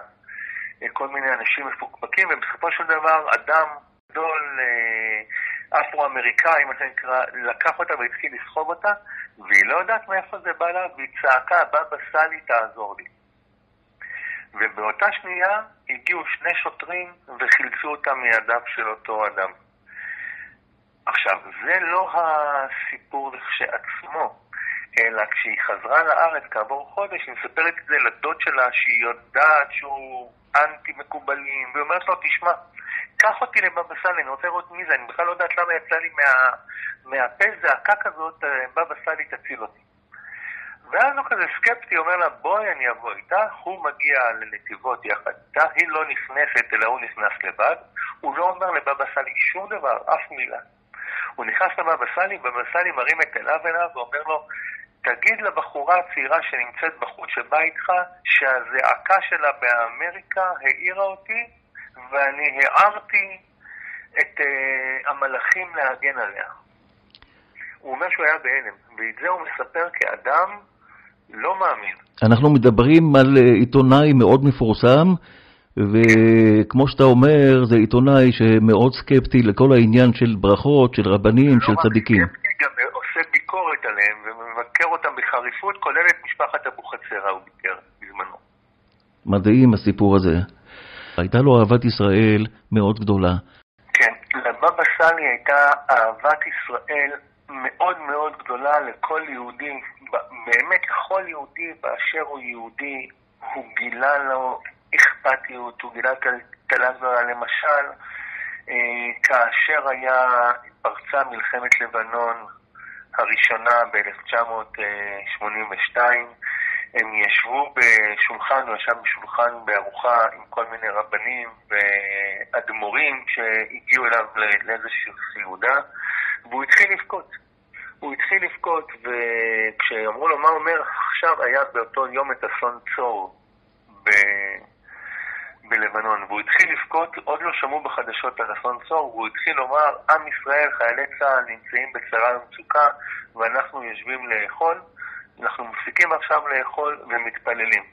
Speaker 6: אה, כל מיני אנשים מפוקפקים, ובסופו של דבר אדם גדול אה, אפרו-אמריקאי, מה שנקרא, לקח אותה והתחיל לסחוב אותה, והיא לא יודעת מאיפה זה בא לה, והיא צעקה, בבא סאלי תעזור לי. ובאותה שנייה הגיעו שני שוטרים וחילצו אותה מידיו של אותו אדם. עכשיו, זה לא הסיפור לכשעצמו, אלא כשהיא חזרה לארץ כעבור חודש, היא מספרת את זה לדוד שלה שהיא יודעת שהוא אנטי מקובלים, והיא אומרת לו, תשמע, קח אותי לבבא סאלי, אני רוצה לראות מי זה, אני בכלל לא יודעת למה יצא לי מה, מהפה זעקה כזאת, אה, בבא סאלי תציל אותי. ואז הוא כזה סקפטי, אומר לה, בואי אני אבוא איתך, הוא מגיע לנתיבות יחד איתה, היא לא נכנסת, אלא הוא נכנס לבד, הוא לא אומר לבבא סאלי שום דבר, אף מילה. הוא נכנס לבבא סאלי, ובבא סאלי מרים את עיניו אליו ואומר לו, תגיד לבחורה הצעירה שנמצאת בחוץ שבאה איתך, שהזעקה שלה באמריקה העירה אותי, ואני הערתי את uh, המלאכים להגן עליה. הוא אומר שהוא היה בהלם, ואת זה הוא מספר כאדם לא מאמין.
Speaker 1: אנחנו מדברים על אה, עיתונאי מאוד מפורסם, וכמו שאתה אומר, זה עיתונאי שמאוד סקפטי לכל העניין של ברכות, של רבנים, של צדיקים.
Speaker 6: לא רק סקפטי, גם עושה ביקורת עליהם ומבקר אותם בחריפות, כולל את משפחת אבוחצירא הוא ביקר בזמנו.
Speaker 1: מדהים הסיפור הזה. הייתה לו אהבת ישראל מאוד גדולה.
Speaker 6: כן, לבבא סאלי הייתה אהבת ישראל מאוד מאוד גדולה לכל יהודי, באמת לכל יהודי באשר הוא יהודי, הוא גילה לו אכפתיות, הוא גילה טלזרה למשל, אה, כאשר היה, פרצה מלחמת לבנון הראשונה ב-1982, הם ישבו בשולחן, הוא ישב בשולחן בארוחה עם כל מיני רבנים ואדמו"רים שהגיעו אליו לאיזושהי סעודה, והוא התחיל לבכות. הוא התחיל לבכות, וכשאמרו לו מה אומר, עכשיו היה באותו יום את אסון צור ב... בלבנון, והוא התחיל לבכות, עוד לא שמעו בחדשות על אסון צור, והוא התחיל לומר, עם ישראל, חיילי צה"ל נמצאים בצרה ומצוקה, ואנחנו יושבים לאכול, אנחנו מפסיקים עכשיו לאכול ומתפללים.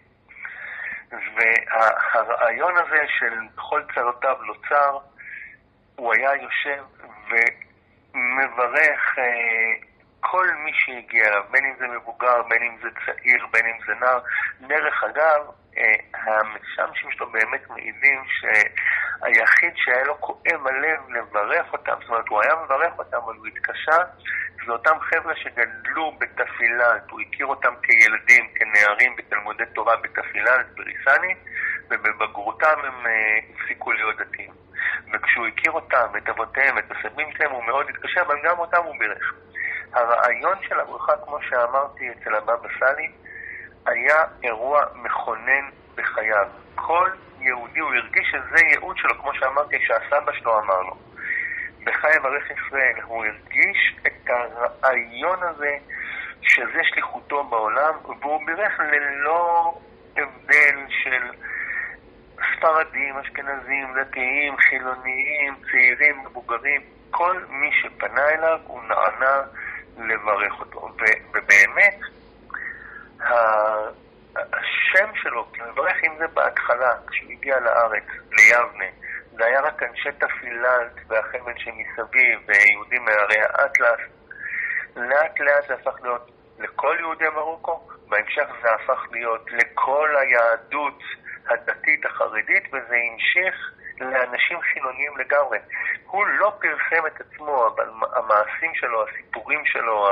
Speaker 6: והרעיון הזה של בכל צרותיו לא צר, הוא היה יושב ומברך אה, כל מי שהגיע אליו, בין אם זה מבוגר, בין אם זה צעיר, בין אם זה נער. דרך אגב, אה, המשמשים שלו באמת מעידים שהיחיד שהיה לו כואב הלב לברך אותם, זאת אומרת, הוא היה מברך אותם, אבל הוא התקשה, זה אותם חבר'ה שגדלו בתפילת, הוא הכיר אותם כילדים, כנערים בתלמודי תורה בתפילת, בריסני, ובבגרותם הם אה, הפסיקו להיות דתיים. וכשהוא הכיר אותם, את אבותיהם, את הסבים שלהם, הוא מאוד התקשה, אבל גם אותם הוא בירך. הרעיון של הברכה, כמו שאמרתי אצל הבבא סאלי, היה אירוע מכונן בחייו. כל יהודי, הוא הרגיש שזה ייעוד שלו, כמו שאמרתי, שהסבא שלו אמר לו. בחי אברך ישראל, הוא הרגיש את הרעיון הזה שזה שליחותו בעולם, והוא בירך ללא הבדל של ספרדים, אשכנזים, דתיים, חילוניים, צעירים, מבוגרים. כל מי שפנה אליו, הוא נענה לברך אותו. ובאמת, השם שלו, כי מברך אם זה בהתחלה, כשהוא הגיע לארץ, ליבנה, זה היה רק אנשי תפילת והחבל שמסביב, ויהודים מהרי האטלס. לאט לאט זה הפך להיות לכל יהודי מרוקו, בהמשך זה הפך להיות לכל היהדות הדתית החרדית, וזה המשיך לאנשים חילוניים לגמרי. הוא לא פרסם את עצמו, אבל המעשים שלו, הסיפורים שלו,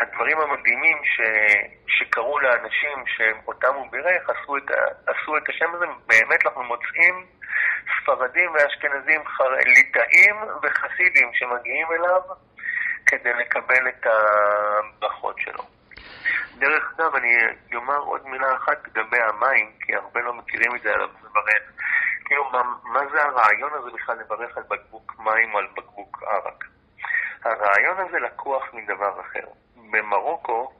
Speaker 6: הדברים המדהימים ש, שקרו לאנשים שאותם הוא בירך, עשו את, עשו את השם הזה, באמת אנחנו מוצאים ספרדים ואשכנזים, ליטאים וחסידים שמגיעים אליו כדי לקבל את הברכות שלו. דרך אגב, אני אומר עוד מילה אחת לגבי המים, כי הרבה לא מכירים את זה עליו לברך. כאילו, מה, מה זה הרעיון הזה בכלל לברך על בקבוק מים או על בקבוק ערק? הרעיון הזה לקוח מדבר אחר. במרוקו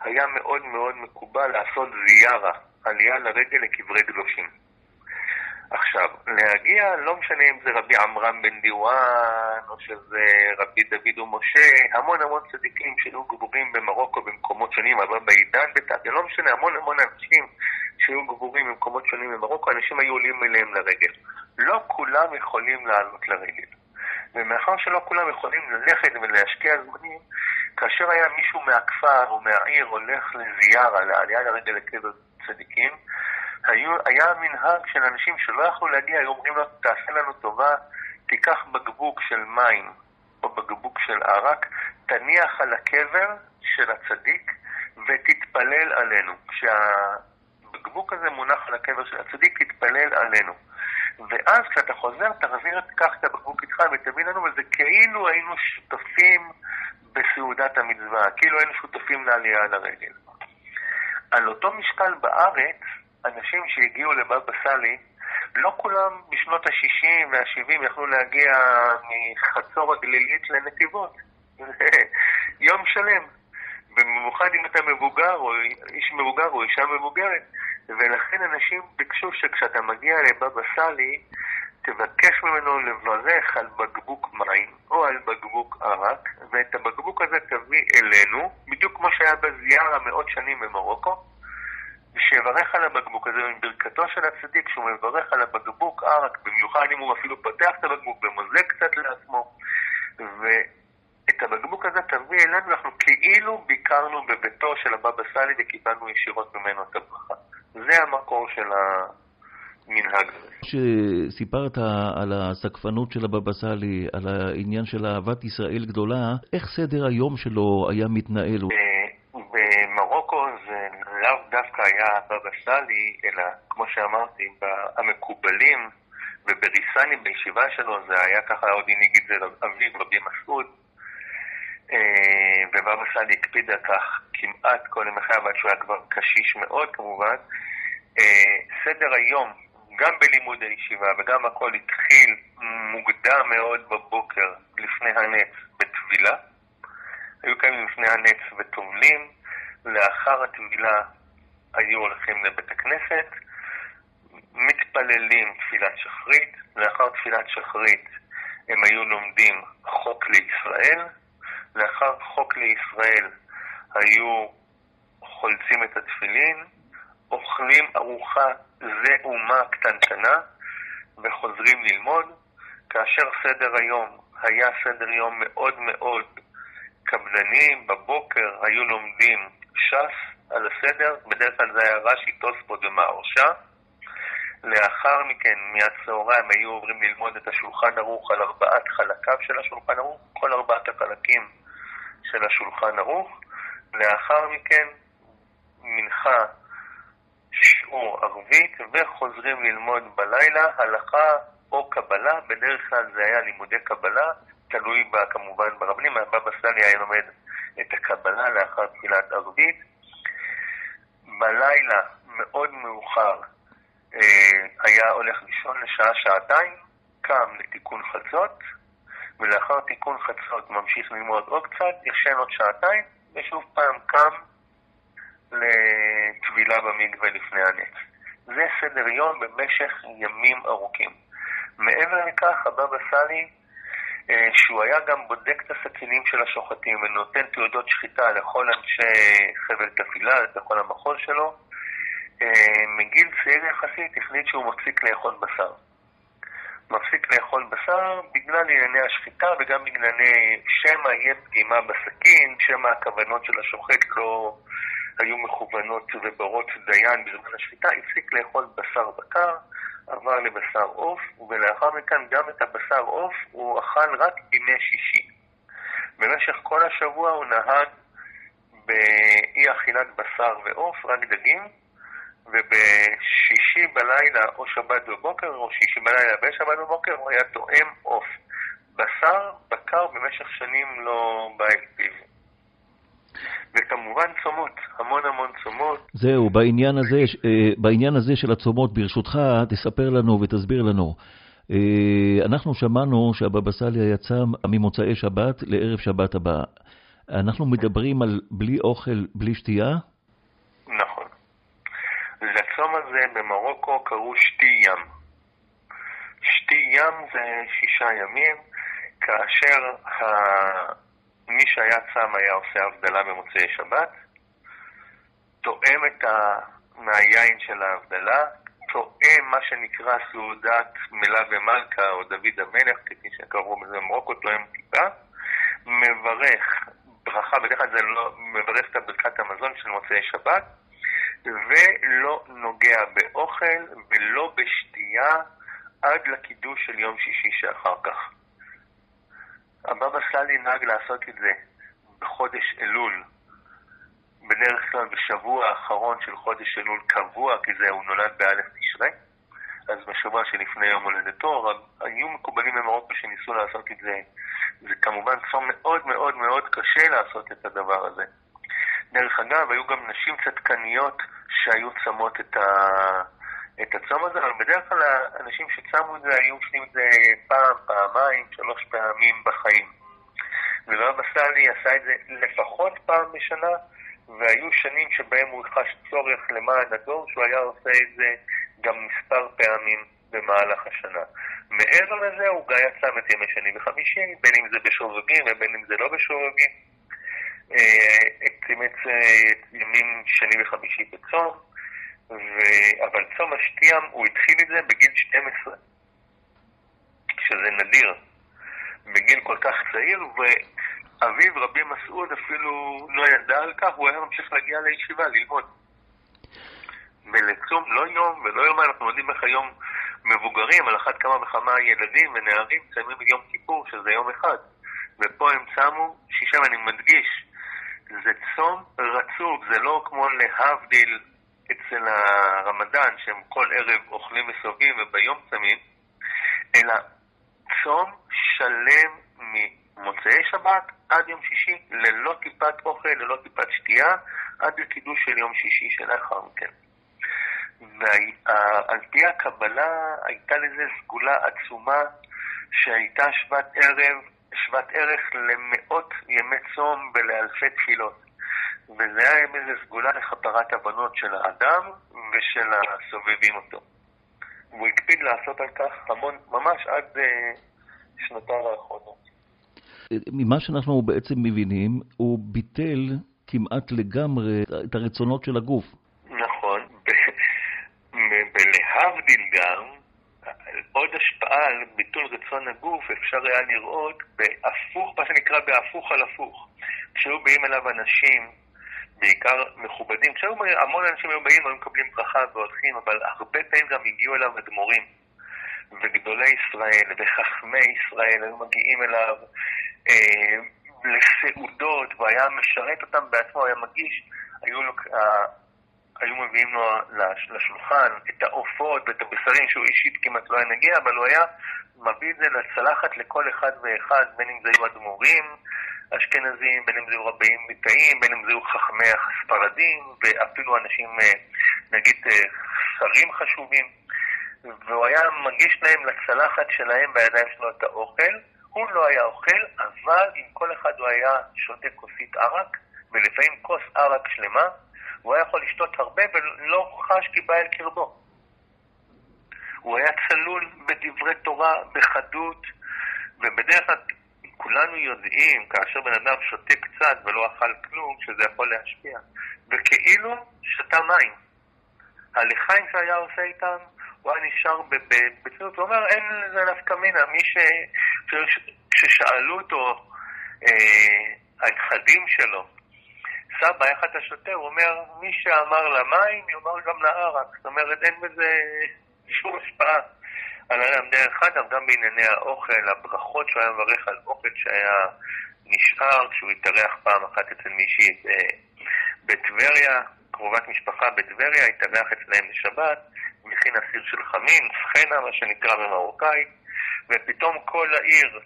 Speaker 6: היה מאוד מאוד מקובל לעשות זיארה, עלייה לרגל לקברי קדושים. עכשיו, להגיע, לא משנה אם זה רבי עמרם בן דיואן, או שזה רבי דוד ומשה, המון המון צדיקים שהיו גבורים במרוקו במקומות שונים, אבל בעידן בתת, לא משנה, המון המון אנשים שהיו גבורים במקומות שונים במרוקו, אנשים היו עולים אליהם לרגל. לא כולם יכולים לעלות לרגל. ומאחר שלא כולם יכולים ללכת ולהשקיע זמנים, כאשר היה מישהו מהכפר או מהעיר הולך לזיארה, לעלייה לרגל לקבר צדיקים, היו, היה מנהג של אנשים שלא יכלו להגיע, היו אומרים לו, תעשה לנו טובה, תיקח בקבוק של מים או בקבוק של ערק, תניח על הקבר של הצדיק ותתפלל עלינו. כשהבקבוק הזה מונח על הקבר של הצדיק, תתפלל עלינו. ואז כשאתה חוזר, תחזיר, תיקח את הבקבוק איתך ותביא לנו, וזה כאילו היינו שותפים בסעודת המצווה, כאילו היינו שותפים לעלייה על הרגל. על אותו משקל בארץ, אנשים שהגיעו לבבא סאלי, לא כולם בשנות ה-60 וה-70 יכלו להגיע מחצור הגלילית לנתיבות. (laughs) יום שלם. במיוחד אם אתה מבוגר, או איש מבוגר, או אישה מבוגרת. ולכן אנשים ביקשו שכשאתה מגיע לבבא סאלי, תבקש ממנו לברך על בקבוק מים או על בקבוק ערק, ואת הבקבוק הזה תביא אלינו, בדיוק כמו שהיה בזיארה מאות שנים במרוקו, שיברך על הבקבוק הזה עם ברכתו של הצדיק, שהוא מברך על הבקבוק ערק, במיוחד אם הוא אפילו פותח את הבקבוק ומוזג קצת לעצמו, ואת הבקבוק הזה תביא אלינו, אנחנו כאילו ביקרנו בביתו של הבבא סאלי וקיבלנו ישירות ממנו את הברכה. זה המקור של המנהג הזה.
Speaker 1: כשסיפרת על הסקפנות של הבבא סאלי, על העניין של אהבת ישראל גדולה, איך סדר היום שלו היה מתנהל?
Speaker 6: במרוקו זה לאו דווקא היה הבבא סאלי, אלא כמו שאמרתי, המקובלים ובריסני בישיבה שלו זה היה ככה, עוד הנהיג את זה אביו רבי מסעוד, אה, ובבא סאלי הקפיד על כך כמעט כל ימי חייו, עד שהוא היה כבר קשיש מאוד כמובן. אה, סדר היום, גם בלימוד הישיבה וגם הכל התחיל מוקדם מאוד בבוקר לפני הנץ בטבילה. היו קיימים לפני הנץ וטובלים, לאחר הטבילה היו הולכים לבית הכנסת, מתפללים תפילת שחרית, לאחר תפילת שחרית הם היו לומדים חוק לישראל, לאחר חוק לישראל היו חולצים את התפילין, אוכלים ארוחה זה אומה קטנטנה וחוזרים ללמוד, כאשר סדר היום היה סדר יום מאוד מאוד קפדני, בבוקר היו לומדים ש"ס על הסדר, בדרך כלל זה היה רש"י, תוספות ומהרש"א. לאחר מכן, מהצהריים, היו עוברים ללמוד את השולחן ערוך על ארבעת חלקיו של השולחן ערוך, כל ארבעת החלקים של השולחן ערוך. לאחר מכן, מנחה, שיעור ערבית, וחוזרים ללמוד בלילה הלכה או קבלה, בדרך כלל זה היה לימודי קבלה, תלוי בה כמובן ברבנים, הבבא סאלי היה לומד את הקבלה לאחר תפילת ערבית. בלילה, מאוד מאוחר, אה, היה הולך לישון לשעה-שעתיים, קם לתיקון חצות, ולאחר תיקון חצות ממשיך ללמוד עוד קצת, ישן עוד שעתיים, ושוב פעם קם לטבילה במקווה לפני הנץ. זה סדר יום במשך ימים ארוכים. מעבר לכך, הבבא סאלי שהוא היה גם בודק את הסכינים של השוחטים ונותן תעודות שחיטה לכל אנשי חבל תפילה, לכל המחוז שלו, אה, מגיל צעיר יחסית החליט שהוא מפסיק לאכול בשר. מפסיק לאכול בשר בגלל ענייני השחיטה וגם בגללי שמא יהיה פגימה בסכין, שמא הכוונות של השוחט לא היו מכוונות וברות דיין בזמן השחיטה, הפסיק לאכול בשר בקר, עבר לבשר עוף, ולאחר מכן גם את הבשר עוף הוא אכל רק בימי שישי. במשך כל השבוע הוא נהג באי אכילת בשר ועוף, רק דגים, ובשישי בלילה או שבת בבוקר או שישי בלילה ושבת בבוקר הוא היה תואם עוף. בשר בקר במשך שנים לא בא אל פיו. וכמובן צומות, המון המון צומות.
Speaker 1: זהו, בעניין הזה, אה, בעניין הזה של הצומות, ברשותך, תספר לנו ותסביר לנו. אה, אנחנו שמענו שהבבא סאלי יצא ממוצאי שבת לערב שבת הבא. אנחנו מדברים על בלי אוכל, בלי שתייה?
Speaker 6: נכון. לצום הזה במרוקו קראו שתי ים. שתי ים זה שישה ימים, כאשר. מי שהיה צם היה עושה הבדלה במוצאי שבת, תואם את ה... מהיין של ההבדלה, תואם מה שנקרא סעודת מלה ומלכה או דוד המלך, כפי שקראו בזה במרוקו, תואם טיפה, מברך ברכה, בדרך כלל זה לא מברך את ברכת המזון של מוצאי שבת, ולא נוגע באוכל ולא בשתייה עד לקידוש של יום שישי שאחר כך. הבבא סאלי נהג לעשות את זה בחודש אלול, בדרך כלל בשבוע האחרון של חודש אלול קבוע, כי זה הוא נולד באלף תשרי, אז בשבוע שלפני יום הולדתו, היו מקובלים במרוקו שניסו לעשות את זה. זה כמובן צום מאוד מאוד מאוד קשה לעשות את הדבר הזה. דרך אגב, היו גם נשים צדקניות שהיו צמות את, ה... את הצום הזה, אבל בדרך כלל האנשים שצמו את זה היו עושים את זה פעם, פעמיים, שלוש פעמים בחיים. ורב סאלי עשה את זה לפחות פעם בשנה, והיו שנים שבהם הוא חש צורך למען הדור, שהוא היה עושה את זה גם מספר פעמים במהלך השנה. מעבר לזה הוא גם יצא את ימי שני וחמישי, בין אם זה בשובבים ובין אם זה לא. אימץ אה, ימים שני וחמישי בצום, ו... אבל צום השתייה, הוא התחיל את זה בגיל 12, שזה נדיר, בגיל כל כך צעיר, ואביו רבי מסעוד אפילו לא ידע על כך, הוא היה ממשיך להגיע לישיבה ללמוד. ולצום לא יום ולא יום, אנחנו יודעים איך היום מבוגרים, על אחת כמה וכמה ילדים ונערים צמים יום כיפור, שזה יום אחד. ופה הם צמו שישה, ואני מדגיש, זה צום רצוף, זה לא כמו להבדיל אצל הרמדאן, שהם כל ערב אוכלים וסובבים וביום צמים, אלא צום שלם ממוצאי שבת עד יום שישי, ללא טיפת אוכל, ללא טיפת שתייה, עד לקידוש של יום שישי שלאחר מכן. ועל פי הקבלה הייתה לזה סגולה עצומה שהייתה שוות ערב, שוות ערך למאות ימי צום ולאלפי תפילות. וזה היה איזו סגולה לכפרת הבנות של האדם ושל הסובבים אותו. והוא הקפיד לעשות על כך המון, ממש עד uh, שנותיו האחרונות.
Speaker 1: ממה שאנחנו בעצם מבינים, הוא ביטל כמעט לגמרי את הרצונות של הגוף.
Speaker 6: להבדיל גם, עוד השפעה על ביטול רצון הגוף אפשר היה לראות בהפוך, מה שנקרא בהפוך על הפוך. כשהיו באים אליו אנשים, בעיקר מכובדים, כשהיו המון אנשים היו באים, היו מקבלים ברכה והולכים, אבל הרבה פעמים גם הגיעו אליו אדמו"רים וגדולי ישראל וחכמי ישראל היו מגיעים אליו אה, לסעודות, והיה משרת אותם בעצמו, היה מגיש, היו לו, היו מביאים לו לשולחן את העופות ואת הבשרים שהוא אישית כמעט לא היה נגיע, אבל הוא היה מביא את זה לצלחת לכל אחד ואחד, בין אם זה היו אדמו"רים אשכנזים, בין אם זה היו רבים ליטאים, בין אם זה היו חכמי הספרדים, ואפילו אנשים, אה, נגיד, אה, שרים חשובים. והוא היה מגיש להם לצלחת שלהם בידיים שלו את האוכל. הוא לא היה אוכל, אבל עם כל אחד הוא היה שותה כוסית ערק, ולפעמים כוס ערק שלמה, הוא היה יכול לשתות הרבה ולא חש כי בא אל קרבו. הוא היה צלול בדברי תורה, בחדות, ובדרך כלל כולנו יודעים, כאשר בן אדם שותה קצת ולא אכל כלום, שזה יכול להשפיע. וכאילו שתה מים. הלחיים שהיה עושה איתם, הוא היה נשאר בצניעות, הוא אומר, אין לזה נפקא מינה. מי ש... כששאלו אותו אה, הנכדים שלו, סבא, איך אתה שותה? הוא אומר, מי שאמר למים, יאמר גם לערק. זאת אומרת, אין בזה שום השפעה על האדם. דרך אגב, גם בענייני האוכל, הברכות שהוא היה מברך על אוכל שהיה נשאר, כשהוא התארח פעם אחת אצל מישהי אה, בטבריה, קרובת משפחה בטבריה, התארח אצלהם בשבת, הוא הכין אסיר של חמין, סחנה, מה שנקרא במרוקאית, ופתאום כל העיר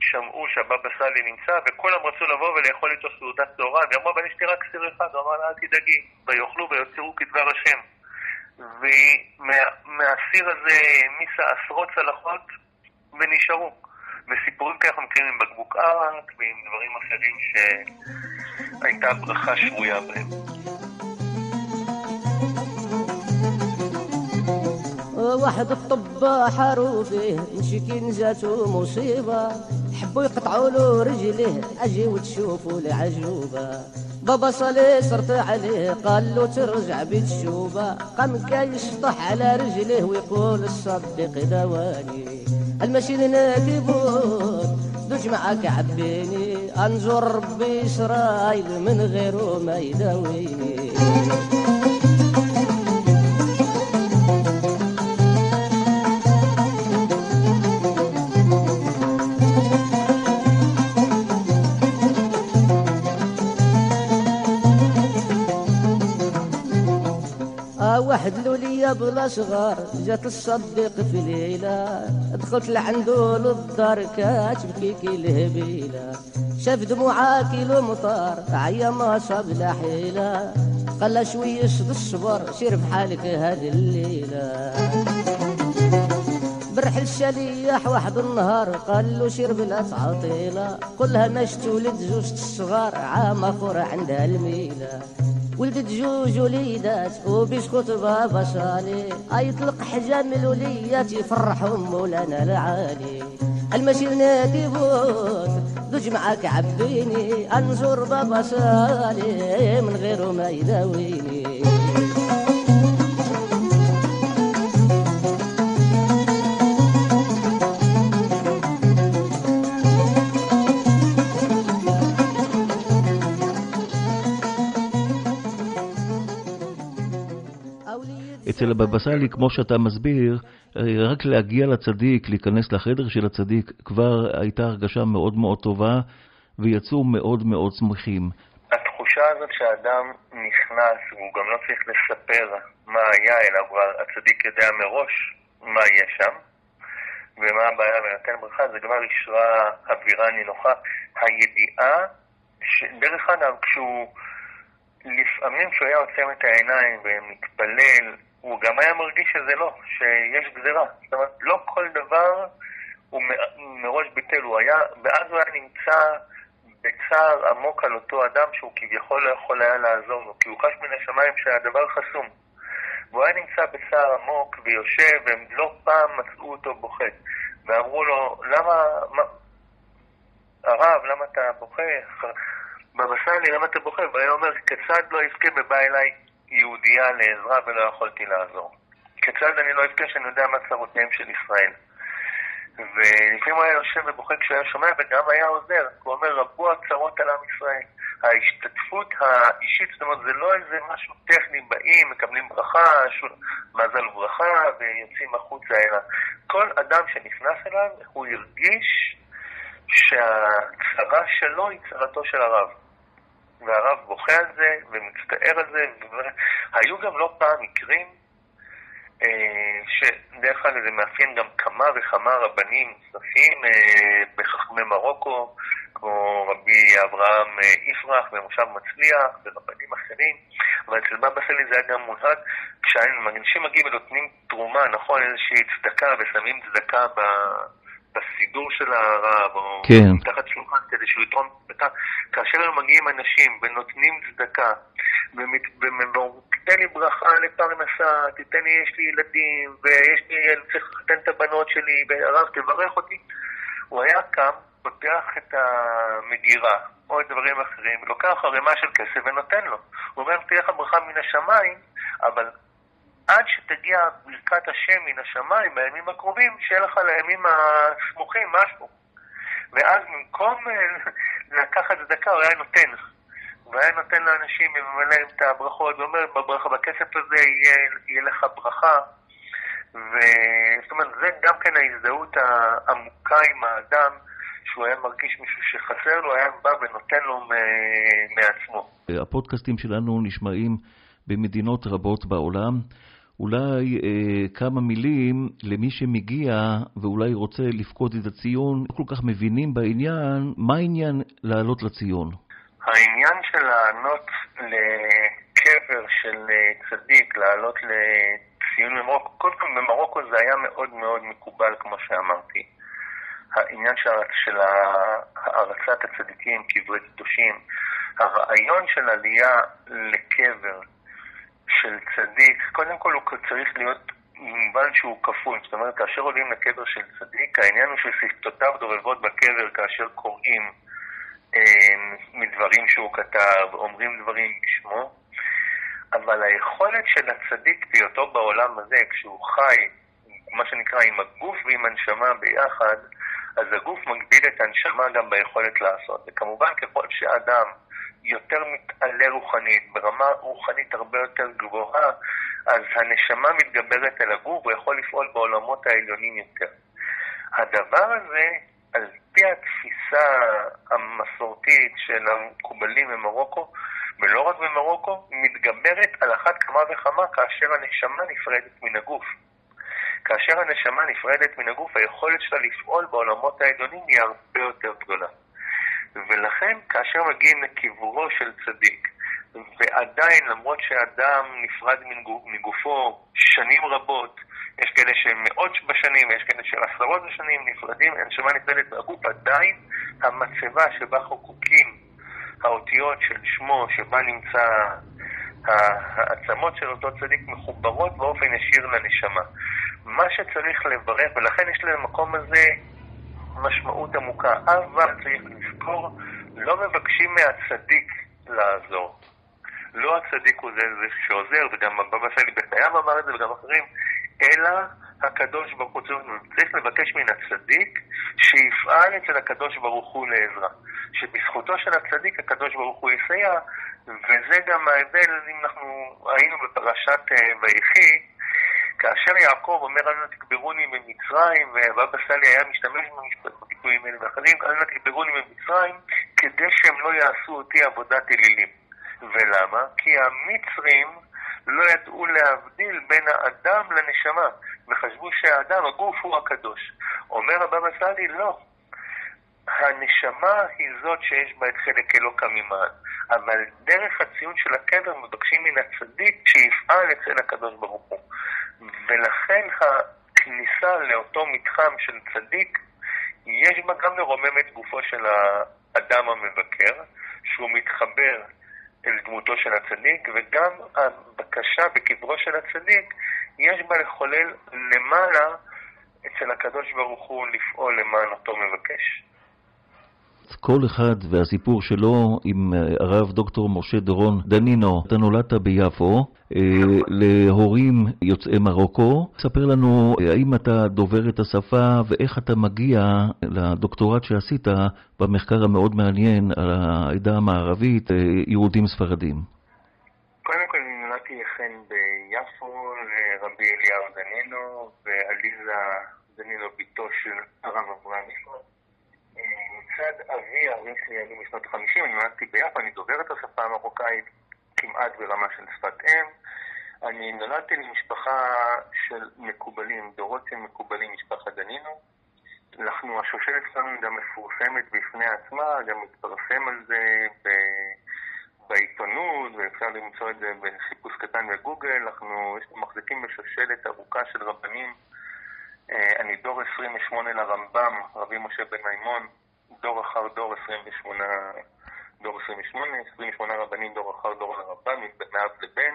Speaker 6: שמעו שהבבא סאלי נמצא, וכולם רצו לבוא ולאכול איתו סעודת צהריים, ואמרו, אבל יש לי רק סיר אחד, הוא אמר לה, אל תדאגי, ויאכלו ויוצרו כדבר השם. ומהסיר הזה העמיסה עשרות צלחות ונשארו. וסיפורים כאלה אנחנו מכירים עם בקבוק ארנק ועם דברים אחרים שהייתה ברכה שבויה בהם.
Speaker 3: واحد الطباح عروفه مشكين جاتو مصيبة حبوا يقطعوا له رجليه أجي وتشوفوا العجوبة. بابا صلي صرت عليه قال له ترجع بيت الشوبة قام كاي يشطح على رجليه ويقول الصدق دواني. المشي ناكبون دوج معاك عبيني. انجر ربي اسرائيل من غيره ما يداويني. بلا صغار جات الصديق في ليلة. دخلت لعنده للدار كاتبكي كي الهبيلة شاف دموعها كيلومتر عيا ما صاب لا حيلة. قال شوية شد الصبر سير بحالك هذه الليلة. برحل الشليح واحد النهار قال له سير بلا تعطيلة. كلها ماش تولد زوج الصغار عام اخر عندها الميلة. ولدت جوج وليدات وبيسكوت بابا صالي يطلق حجام الوليات يفرحهم مولانا العالي. المشي نادي بوت دوج معاك عبيني انزور بابا صالي من غيره ما يداويني.
Speaker 1: אצל הבבא סאלי, כמו שאתה מסביר, רק להגיע לצדיק, להיכנס לחדר של הצדיק, כבר הייתה הרגשה מאוד מאוד טובה, ויצאו מאוד מאוד שמחים.
Speaker 6: התחושה הזאת שהאדם נכנס, והוא גם לא צריך לספר מה היה, אלא כבר הצדיק יודע מראש מה יהיה שם, ומה הבעיה ונותן ברכה, זה כבר אישרה אווירה נינוחה. הידיעה, ש... דרך אגב, כשהוא... לפעמים כשהוא היה עוצם את העיניים ומתפלל, הוא גם היה מרגיש שזה לא, שיש גזירה. זאת אומרת, לא כל דבר הוא מראש ביטל, הוא היה, ואז הוא היה נמצא בצער עמוק על אותו אדם שהוא כביכול לא יכול היה לעזור לו, כי הוא חש מן השמיים שהדבר חסום. והוא היה נמצא בצער עמוק ויושב, והם לא פעם מצאו אותו בוכה. ואמרו לו, למה, מה, הרב, למה אתה בוכה? בבא סאלי, למה אתה בוכה? והיה אומר, כיצד לא יזכה ובא אליי יהודייה לעזרה ולא יכולתי לעזור? כיצד אני לא אזכה שאני יודע מה צרותיהם של ישראל? ולפעמים הוא היה יושב ובוכה כשהיה שומע וגם היה עוזר. הוא אומר, רבו הצרות על עם ישראל. ההשתתפות האישית, זאת אומרת, זה לא איזה משהו טכני, באים, מקבלים ברכה, מזל וברכה, ויוצאים החוצה, אלא כל אדם שנכנס אליו, הוא הרגיש שהצרה שלו היא צרתו של הרב. והרב בוכה על זה ומצטער על זה. היו גם לא פעם מקרים אה, שדרך אגב זה מאפיין גם כמה וכמה רבנים נוספים אה, בחכמי מרוקו, כמו רבי אברהם אה, יפרח במושב מצליח ורבנים אחרים, אבל אצל בבא סאלי זה היה גם מונהג, כשאנשים מגיעים ונותנים תרומה, נכון, איזושהי צדקה ושמים צדקה ב... בסידור של הרב, או כן. מתחת שולחן כדי שהוא יתרום צדקה, כאשר הם מגיעים אנשים ונותנים צדקה, ואומרים, תיתן לי ברכה לפרנסה, תיתן לי, יש לי ילדים, ויש לי, אני צריך לחתן את הבנות שלי, והרב תברך אותי. הוא היה קם, פותח את המגירה, או את דברים אחרים, לוקח ערימה של כסף ונותן לו. הוא אומר, תהיה לך ברכה מן השמיים, אבל עד שתגיע ברכת השם מן השמיים בימים הקרובים, שיהיה לך לימים הסמוכים משהו. ואז במקום אה, (laughs) לקחת צדקה, הוא היה נותן. והיה נותן לאנשים, ממלא את הברכות, ואומר, בברכה, בכסף הזה יהיה, יהיה לך ברכה. וזאת אומרת, זה גם כן ההזדהות העמוקה עם האדם, שהוא היה מרגיש מישהו שחסר לו, היה בא ונותן לו מעצמו.
Speaker 1: הפודקאסטים שלנו נשמעים במדינות רבות בעולם. אולי אה, כמה מילים למי שמגיע ואולי רוצה לפקוד את הציון, לא כל כך מבינים בעניין, מה העניין לעלות לציון?
Speaker 6: העניין של לענות לקבר של אה, צדיק, לעלות לציון במרוקו, כל במרוקו זה היה מאוד מאוד מקובל, כמו שאמרתי. העניין של, של הערצת הצדיקים, קברי קדושים, הרעיון של עלייה לקבר של צדיק, קודם כל הוא צריך להיות מובן שהוא כפול. זאת אומרת, כאשר עולים לקבר של צדיק, העניין הוא ששפתותיו דובבות בקבר כאשר קוראים אה, מדברים שהוא כתב, אומרים דברים בשמו, אבל היכולת של הצדיק בהיותו בעולם הזה, כשהוא חי, מה שנקרא, עם הגוף ועם הנשמה ביחד, אז הגוף מגביל את הנשמה גם ביכולת לעשות. וכמובן, ככל שאדם יותר מתעלה רוחנית, ברמה רוחנית הרבה יותר גבוהה, אז הנשמה מתגברת על הגוף, הוא יכול לפעול בעולמות העליונים יותר. הדבר הזה, על פי התפיסה המסורתית של המקובלים במרוקו, ולא רק במרוקו, מתגברת על אחת כמה וכמה כאשר הנשמה נפרדת מן הגוף. כאשר הנשמה נפרדת מן הגוף, היכולת שלה לפעול בעולמות העליונים היא הרבה יותר גדולה. ולכן כאשר מגיעים לקברו של צדיק, ועדיין, למרות שאדם נפרד מגופו שנים רבות, יש כאלה שהם מאות בשנים, יש כאלה של עשרות בשנים נפרדים, הנשמה נפרדת מהגוף, עדיין המצבה שבה חוקקים האותיות של שמו, שבה נמצא העצמות של אותו צדיק מחוברות באופן ישיר לנשמה. מה שצריך לברך, ולכן יש למקום הזה משמעות עמוקה, אבל צריך לזכור, לא מבקשים מהצדיק לעזור. לא הצדיק הוא זה, זה שעוזר, וגם הבבא סאלי בחייו אמר את זה וגם אחרים, אלא הקדוש ברוך הוא צריך לבקש מן הצדיק שיפעל אצל הקדוש ברוך הוא לעזרה. שבזכותו של הצדיק הקדוש ברוך הוא יסייע, וזה גם ההבדל, אם אנחנו היינו בפרשת אה, ויחי, כאשר יעקב אומר, אל נא תקברוני ממצרים, והבבא סאלי היה משתמש בביטויים האלה ואחרים, אל נא תקברוני ממצרים, כדי שהם לא יעשו אותי עבודת אלילים. ולמה? כי המצרים לא ידעו להבדיל בין האדם לנשמה, וחשבו שהאדם, הגוף הוא הקדוש. אומר הבבא סאלי, לא. הנשמה היא זאת שיש בה את חלק אלוקא ממען, אבל דרך הציון של הקבר מבקשים מן הצדיק שיפעל אצל הקדוש ברוך הוא. ולכן הכניסה לאותו מתחם של צדיק, יש בה גם לרומם את גופו של האדם המבקר, שהוא מתחבר אל דמותו של הצדיק, וגם הבקשה בקברו של הצדיק, יש בה לחולל למעלה אצל הקדוש ברוך הוא לפעול למען אותו מבקש.
Speaker 1: כל אחד והסיפור שלו עם אה, הרב דוקטור משה דורון דנינו. אתה נולדת ביפו להורים יוצאי מרוקו. ספר לנו אה, האם אתה דובר את השפה ואיך אתה מגיע לדוקטורט שעשית במחקר המאוד מעניין על העדה המערבית, יהודים ספרדים.
Speaker 6: קודם כל נולדתי לכן ביפו לרבי אליהו דנינו ועליזה דנינו בתו של הרב אברהם מצד אבי, ההורים שלי עלו משנות ה-50, אני נולדתי ביפו, אני דובר את השפה המרוקאית כמעט ברמה של שפת אם. אני נולדתי למשפחה של מקובלים, דורות של מקובלים, משפחת דנינו. אנחנו, השושלת שלנו גם מפורסמת בפני עצמה, גם מתפרסם על זה ב... בעיתונות, ואפשר למצוא את זה בחיפוש קטן בגוגל. אנחנו מחזיקים בשושלת ארוכה של רבנים. אה, אני דור 28 לרמב"ם, רבי משה בן מימון, דור אחר דור 28, דור 28, 28 רבנים דור אחר דור לרבן, מאב לבן.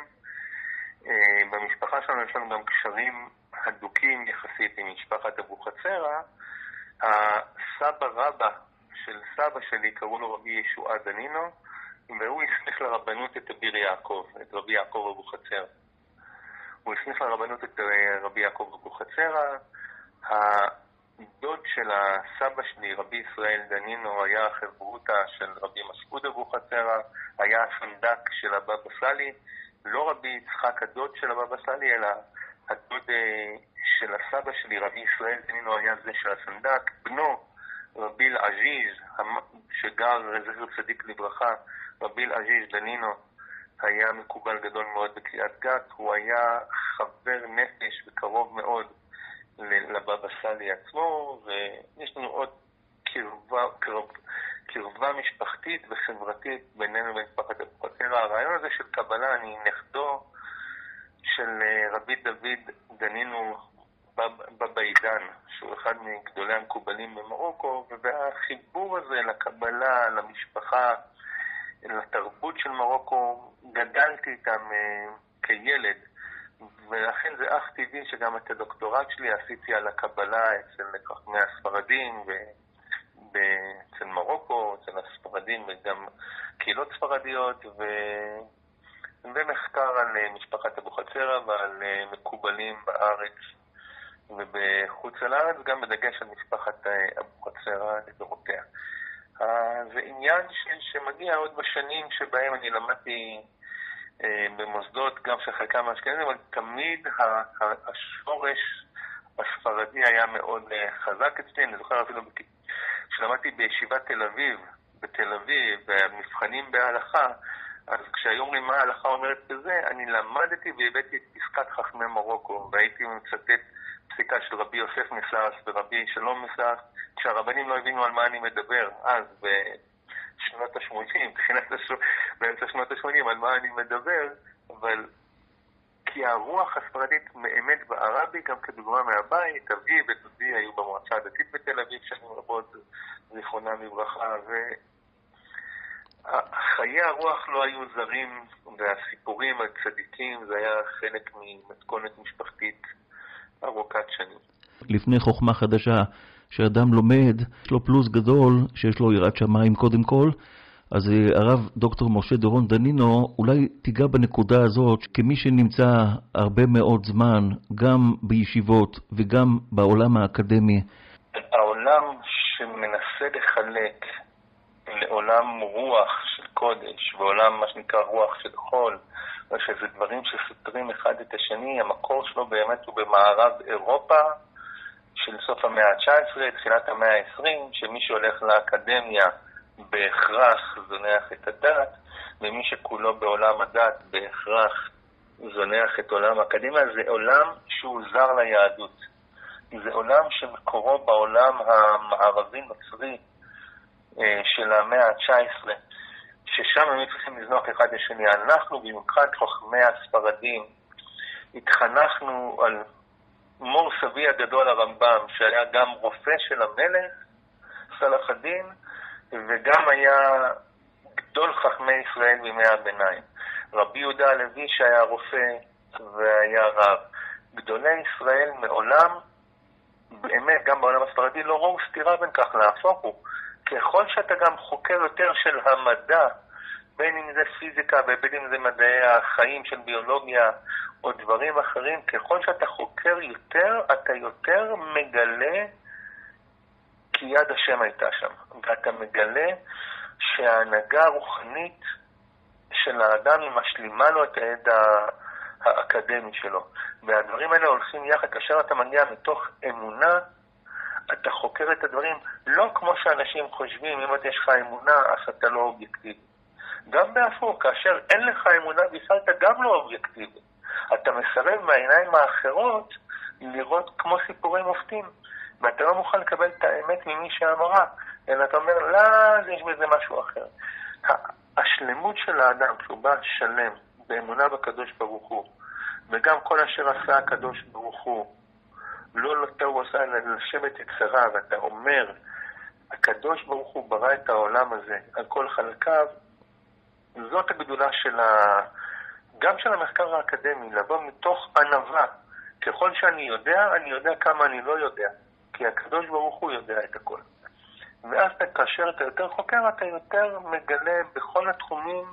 Speaker 6: אה, במשפחה שלנו יש לנו גם קשרים הדוקים יחסית עם משפחת אבוחצירא. הסבא רבא של סבא שלי קראו לו רבי ישועה דנינו, והוא הסמיך לרבנות את אביר יעקב, את רבי יעקב אבוחצירא. הוא הסמיך לרבנות את אה, רבי יעקב אבוחצירא. הדוד של הסבא שלי, רבי ישראל דנינו, היה חברותא של רבי מסעוד אבוחצירא, היה הסנדק של הבבא סאלי, לא רבי יצחק הדוד של הבבא סאלי, אלא הדוד אה, של הסבא שלי, רבי ישראל דנינו, היה זה של הסנדק. בנו, רבי אל-עזיז, שגר, זכר צדיק לברכה, רבי אל-עזיז דנינו, היה מקובל גדול מאוד בקריאת גת, הוא היה חבר נפש וקרוב מאוד לבבא סאלי עצמו, ויש לנו עוד קרבה, קרב, קרבה משפחתית וחברתית בינינו לבין משפחת אבוחצירא. הרעיון הזה של קבלה, אני נכדו של אה, רבי דוד דנינו בבעידן, שהוא אחד מגדולי המקובלים במרוקו, והחיבור הזה לקבלה, למשפחה, לתרבות של מרוקו, גדלתי איתם אה, כילד, ולכן זה אך טבעי שגם את הדוקטורט שלי עשיתי על הקבלה אצל חכמי הספרדים, אצל מרוקו, אצל הספרדים וגם קהילות ספרדיות, ו... ומחקר על אה, משפחת אבוחצירא ועל אה, מקובלים בארץ ובחוץ לארץ, גם בדגש על משפחת אבוחצירא לדורותיה. זה עניין ש, שמגיע עוד בשנים שבהם אני למדתי אה, במוסדות, גם של חלקם האשכנזים, אבל תמיד השורש הספרדי היה מאוד אה, חזק אצלי. אני זוכר אפילו כשלמדתי בישיבת תל אביב, בתל אביב, במבחנים בהלכה, אז כשהיו אומרים מה ההלכה אומרת בזה, אני למדתי והבאתי את פסקת חכמי מרוקו, והייתי מצטט פסיקה של רבי יוסף מסעס ורבי שלום מסעס, כשהרבנים לא הבינו על מה אני מדבר אז, בשנות ה-80, (laughs) באמצע שנות ה-80, על מה אני מדבר, אבל כי הרוח הספרדית באמת בערה בי, גם כדוגמה מהבית, אבי ודודי היו במועצה הדתית בתל אביב שנים רבות, זיכרונם לברכה, חיי הרוח לא היו זרים, והסיפורים על צדיקים זה היה חלק ממתכונת משפחתית ארוכת שנים.
Speaker 1: לפני חוכמה חדשה, שאדם לומד, יש לו פלוס גדול, שיש לו יראת שמיים קודם כל. אז אה, הרב דוקטור משה דורון דנינו, אולי תיגע בנקודה הזאת, כמי שנמצא הרבה מאוד זמן, גם בישיבות וגם בעולם האקדמי.
Speaker 6: העולם שמנסה לחלק לעולם רוח של קודש, ועולם מה שנקרא רוח של חול, שזה דברים שסותרים אחד את השני, המקור שלו באמת הוא במערב אירופה של סוף המאה ה-19, תחילת המאה ה-20, שמי שהולך לאקדמיה בהכרח זונח את הדת, ומי שכולו בעולם הדת בהכרח זונח את עולם האקדמיה, זה עולם שהוא זר ליהדות. זה עולם שמקורו בעולם המערבי-נוצרי אה, של המאה ה-19, ששם הם צריכים לזנוח אחד לשני. אנחנו, במיוחד חכמי הספרדים, התחנכנו על מור סבי הגדול הרמב"ם, שהיה גם רופא של המלך, סלאח א-דין, וגם היה גדול חכמי ישראל בימי הביניים. רבי יהודה הלוי שהיה רופא והיה רב. גדולי ישראל מעולם, באמת, גם בעולם הספרדי, לא ראו סתירה בין כך, להפוך הוא. ככל שאתה גם חוקר יותר של המדע, בין אם זה פיזיקה ובין אם זה מדעי החיים של ביולוגיה או דברים אחרים, ככל שאתה חוקר יותר, אתה יותר מגלה כי יד השם הייתה שם. ואתה מגלה שההנהגה הרוחנית של האדם היא משלימה לו את הידע האקדמי שלו. והדברים האלה הולכים יחד, כאשר אתה מגיע מתוך אמונה, אתה חוקר את הדברים לא כמו שאנשים חושבים, אם יש לך אמונה, אז אתה לא אובייקטיבי. גם בהפוך, כאשר אין לך אמונה בכלל, אתה גם לא אובייקטיבי. אתה מסרב מהעיניים האחרות לראות כמו סיפורי מופתים, ואתה לא מוכן לקבל את האמת ממי שאמרה, אלא אתה אומר, לא, יש בזה משהו אחר. השלמות של האדם, כשהוא בא שלם, באמונה בקדוש ברוך הוא, וגם כל אשר עשה הקדוש ברוך הוא, לא לטה הוא עשה, אלא לשבת יצרה, ואתה אומר, הקדוש ברוך הוא ברא את העולם הזה על כל חלקיו, זאת הגדולה של ה... גם של המחקר האקדמי, לבוא מתוך ענווה. ככל שאני יודע, אני יודע כמה אני לא יודע, כי הקדוש ברוך הוא יודע את הכל. ואז כאשר אתה יותר חוקר, אתה יותר מגלה בכל התחומים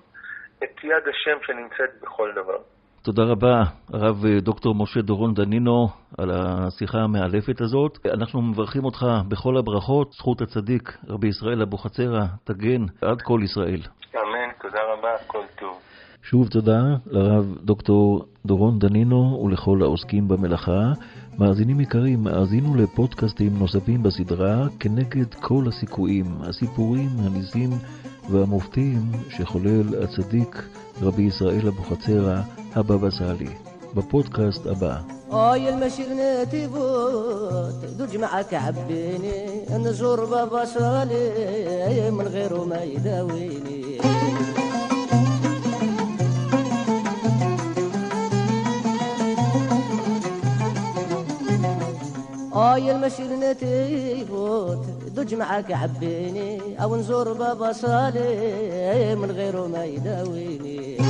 Speaker 6: את יד השם שנמצאת בכל דבר.
Speaker 1: תודה רבה, הרב דוקטור משה דורון דנינו, על השיחה המאלפת הזאת. אנחנו מברכים אותך בכל הברכות, זכות הצדיק, רבי ישראל אבוחצירא, תגן עד כל ישראל.
Speaker 6: אמן, תודה רבה, כל טוב.
Speaker 1: שוב תודה לרב דוקטור דורון דנינו ולכל העוסקים במלאכה. מאזינים יקרים, האזינו לפודקאסטים נוספים בסדרה כנגד כל הסיכויים, הסיפורים, הניסים והמופתים שחולל הצדיק רבי ישראל אבוחצירא, הבבא סאלי. בפודקאסט הבא.
Speaker 3: اي المشير تيفوت دوج معك عبيني نزور بابا صالي من غيره ما يداويني اي المشير تيفوت دوج معك عبيني أو نزور بابا صالي من غيره ما يداويني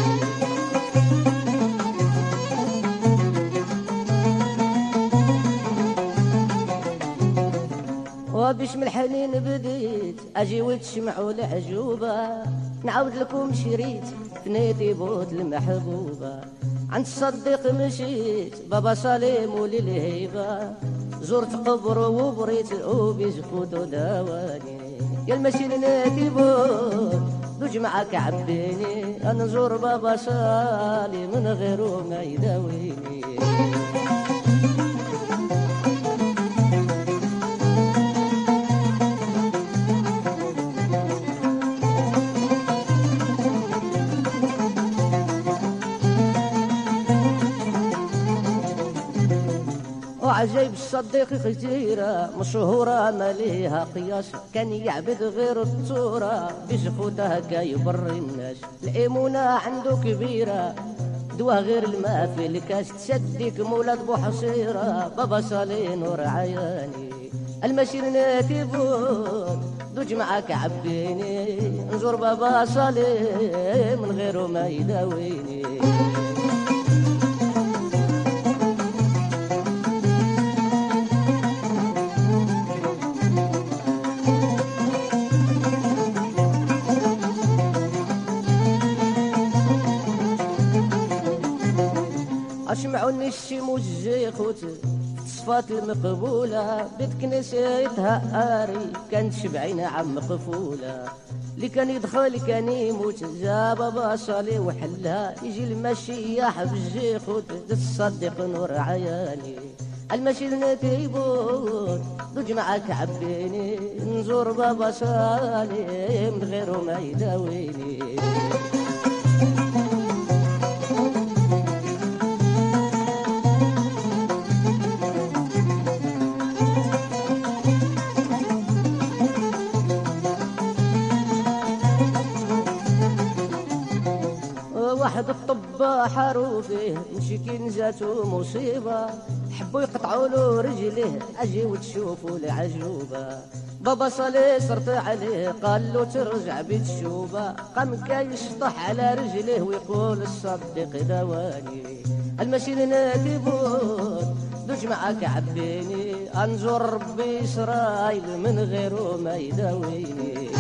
Speaker 3: وبش من الحنين بديت أجي وتشمعوا العجوبة. نعاود لكم شريت ثنيتي بوت المحبوبة. عند الصديق مشيت بابا سليم وللهيبة. زرت قبر وبريت وبزفوت وداواني يا المسير نادي بوت دوج معك عبيني. أنا نزور بابا سالي من غيره ما يداويني. وعجيب الصديق خزيرة مشهورة ما ليها قياس. كان يعبد غير التورة بزفوته هكا يبر الناس. الإيمونة عنده كبيرة دوا غير الماء في الكاس تسديك مولد بو حصيرة بابا صالي نور عياني. المسير ناتي بود دوج معاك عبيني نزور بابا صالي من غيره ما يداويني. أسمعوني الشم والزيخوت صفات المقبولة بيت كنيستها آري كانت شبعين عم مقفولة اللي كان يدخل كان يموت جا بابا صالي وحلها يجي المشيح بالزيخوت تصدق نور عياني. المشي نتيبوت دوج معاك عبيني نزور بابا صالي من غيره ما يداويني. واحد الطباح حروفه مشي نزاتو مصيبة. حبوا يقطعوا له رجليه أجي وتشوفوا العجوبة. بابا صالي صرت عليه قال له ترجع بيت الشوبة قام كا يشطح على رجليه ويقول الصديق دواني. المشي نادي بود دوج معاك عبيني. انزور ربي اسرائيل من غيره ما يداويني.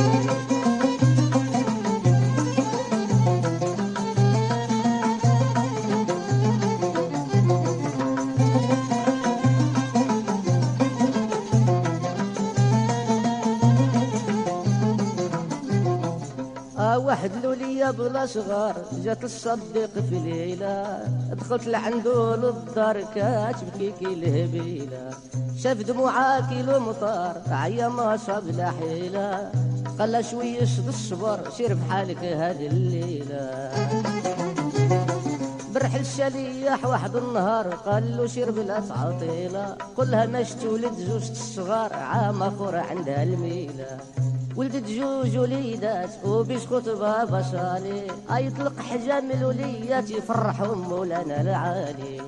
Speaker 3: بلا صغار جات الصديق في ليلة. دخلت لعنده للدار كاتبكي كي الهبيلة شاف دموعها كيلو مطار عيا ما صاب لا حيلة. قال شوية الصبر سير بحالك هذه الليلة. برحل الشليح واحد النهار قال له سير بلا تعطيلة. قلها ماش تولد زوجة الصغار عام اخر عندها الميلة. ولدت جوج وليدات وبيسكت بابا صالي. يطلق حجام الوليات يفرحهم مولانا العالي.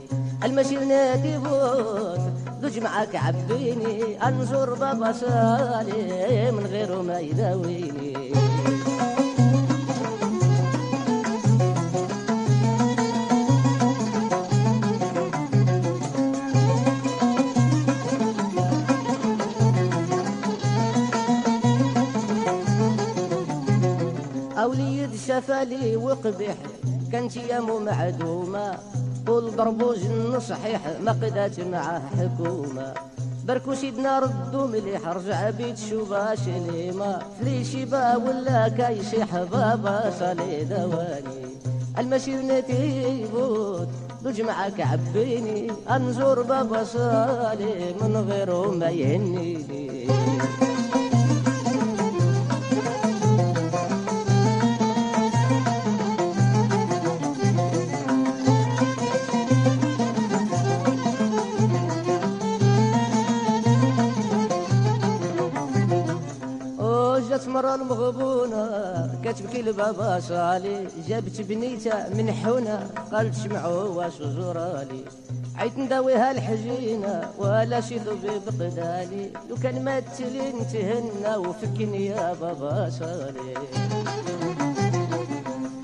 Speaker 3: المسير نادي بوت دوج معاك عبيني انزور بابا صالي من غيره ما يداويني. أوليد شفالي وقبح كانت يامو معدومة. ضربو جن صحيح ما قدات معاه حكومة. بركو سيدنا ردو مليح رجع بيت شوبا شليمة. فليشي با ولا كايشيح بابا صالي دواني. المسير نتيبوت دوج معاك عبيني أنزور بابا صالي من غيره ما يهنيني. جات مرة المغبونة كتبكي لبابا صالي جابت بنيتها من حونة قالت شمعوا واش زورالي عيت نداويها الحجينة ولا شي ذوبي بقدالي. لو كان ما تلين تهنى وفكني يا بابا صالي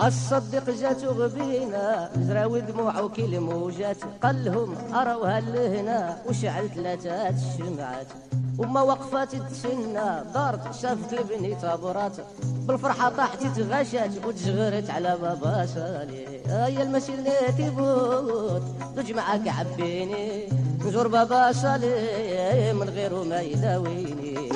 Speaker 3: الصدق جات غبينا زراوي دموع وكيل موجات قال لهم أراوها لهنا وشعل ثلاثة الشمعات وما وقفات تسنى دارت شافت البني تابرات بالفرحة طاحت تغشات وتشغرت على بابا صالي هيا المسير تيبوت دوج معاك عبيني. نزور بابا صالي من غيره ما يداويني.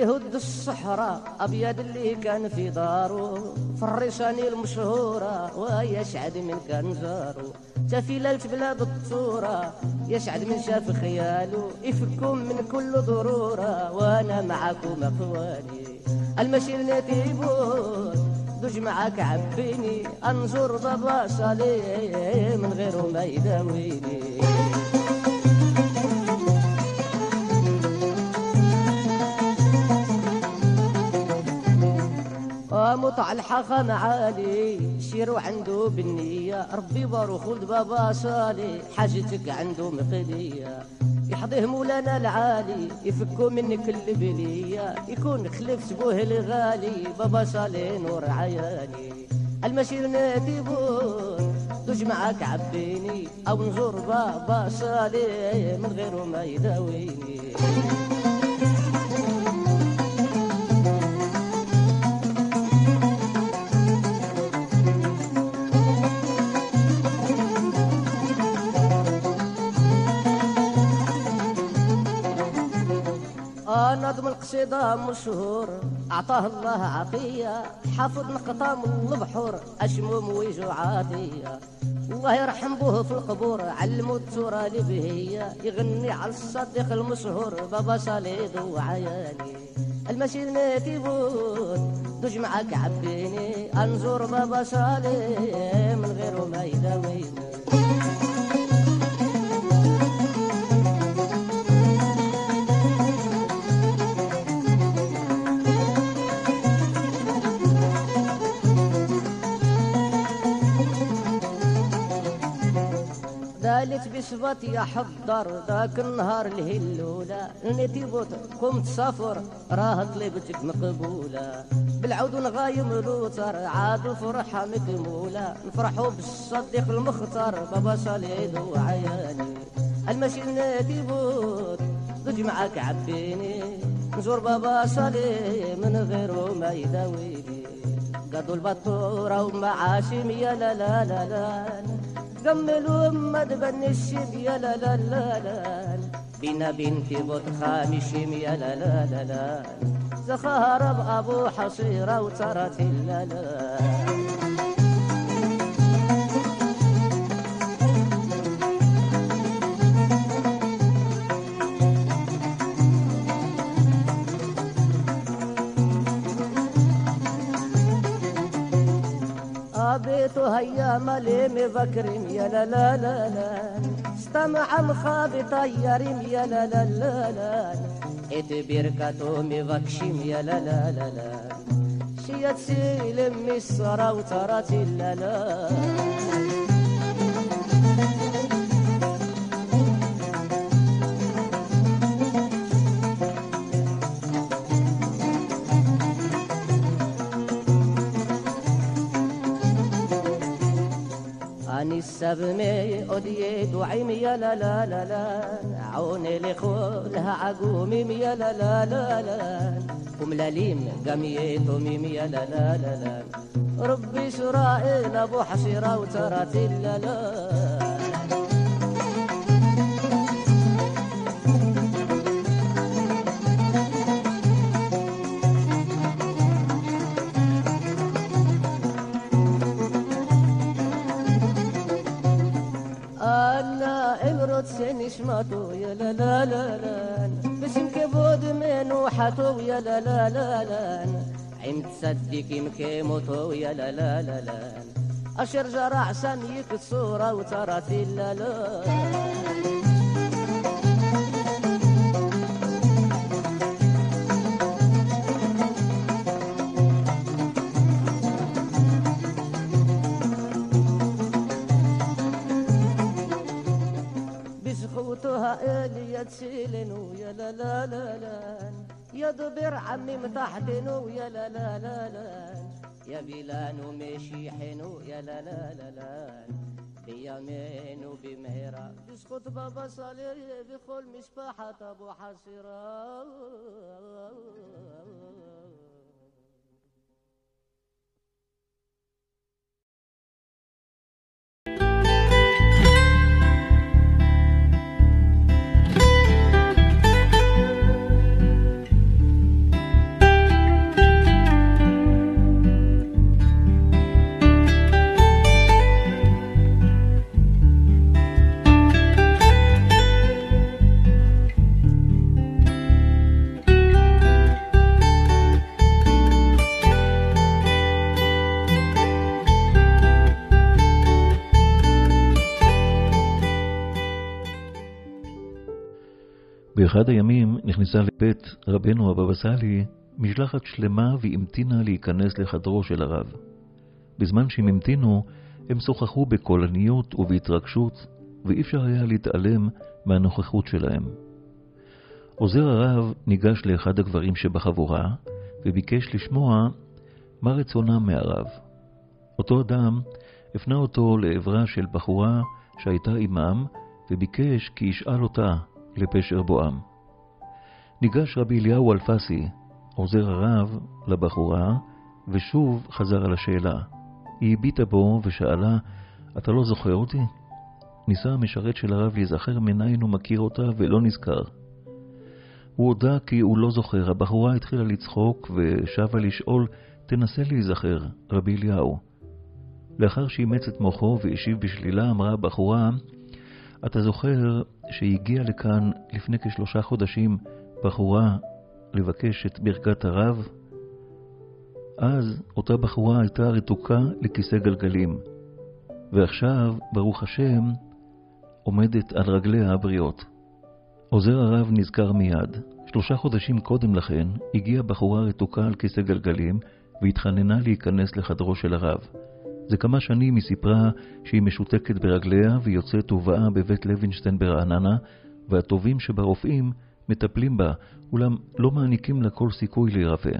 Speaker 3: ابيض اللي هد الصحراء أبيض اللي كان في دارو في الريشاني المشهورة ويشعد من كان زارو تفيللت بلاد الطورة يشعد من شاف خياله يفكم من كل ضرورة وأنا معاكم أخواني المشي نتيبون دوج معاك عبيني أنظر بابا صالي من غيره ما يداويني. مطع الحاخة معالي شيرو عنده بالنية. ربي بارو خلد بابا صالي حاجتك عنده مقلية. يحضيه مولانا العالي يفكو منك البلية يكون خلفت بوه الغالي بابا صالي نور عياني المسير ناديبون دوج معاك عبيني. أو نزور بابا صالي من غيره ما يداويني. نظم القصيدة مشهور. أعطاه الله عطية حافظ نقطة من البحور أشموم ويجو عاطية الله يرحم به في القبور. علموا التورا لبهية. يغني على الصديق المشهور. بابا صليد وعياني. المشي نتيبون. دوج معاك عبيني انزور بابا صالي من غيره ما يداويني دالت بصفتي احضر ذاك النهار الهلولة نتي بوت قمت سافر راه طلبتك مقبولة بالعود نغايم لوتر عاد فرحة مكمولة نفرحوا بالصديق المختار بابا صليد وعياني. المشي نتي بوت ضج معاك عبيني. نزور بابا صلي من غيره ما يداويني. قادوا البطورة ومعاشم يا لا لا لا لا. قملوا ما تبني الشب يا لا لا لا لا. بينا بنتي بوت خامشم يا لا لا لا لا. زخارب أبو حصيرة وترت لا لا. بيت هيا مالي مذكرين يا لا لا لا لا. استمع مخاض طيارين يا لا لا لا لا. ات بيركاتو مذكشين يا لا لا لا لا. شيات سيلم مصر وترات لا لا. سبمي أدي دعيم يا لا لا لا لا. عوني لخولها عقومي يا لا لا لا لا. وملاليم قمي توميم يا لا لا لا لا. ربي إسرائيل أبو حصيرة وترات لا لا. سنشمتو يا لا لا لا لا. بسم كبود من وحتو يا لا لا لا لا. عم تصدق مكيموتو يا لا لا لا لا. أشر جرع سنيك الصورة وترى لا لا. بسخوتها إلي تسيلن يا لا لا لا لا. يا دبر عمي متحتن يا لا لا لا لا. يا بلان ومشي حنو يا لا لا لا. لا بيمين وبمهرة. بسخوت بابا صالح بخل مسبحة أبو حسرة.
Speaker 1: באחד הימים נכנסה לבית רבנו הבבא סאלי משלחת שלמה והמתינה להיכנס לחדרו של הרב. בזמן שהם המתינו, הם שוחחו בקולניות ובהתרגשות, ואי אפשר היה להתעלם מהנוכחות שלהם. עוזר הרב ניגש לאחד הגברים שבחבורה, וביקש לשמוע מה רצונם מהרב. אותו אדם הפנה אותו לעברה של בחורה שהייתה עמם, וביקש כי ישאל אותה לפשר בואם. ניגש רבי אליהו אלפסי, עוזר הרב, לבחורה, ושוב חזר על השאלה. היא הביטה בו ושאלה, אתה לא זוכר אותי? ניסה המשרת של הרב להיזכר מניין הוא מכיר אותה ולא נזכר. הוא הודה כי הוא לא זוכר. הבחורה התחילה לצחוק ושבה לשאול, תנסה להיזכר, רבי אליהו. לאחר שאימץ את מוחו והשיב בשלילה, אמרה הבחורה, אתה זוכר שהגיעה לכאן לפני כשלושה חודשים בחורה לבקש את ברכת הרב? אז אותה בחורה הייתה רתוקה לכיסא גלגלים, ועכשיו, ברוך השם, עומדת על רגליה הבריאות. עוזר הרב נזכר מיד. שלושה חודשים קודם לכן הגיעה בחורה רתוקה על כיסא גלגלים והתחננה להיכנס לחדרו של הרב. זה כמה שנים היא סיפרה שהיא משותקת ברגליה ויוצאת ובאה בבית לוינשטיין ברעננה, והטובים שברופאים מטפלים בה, אולם לא מעניקים לה כל סיכוי להירפא.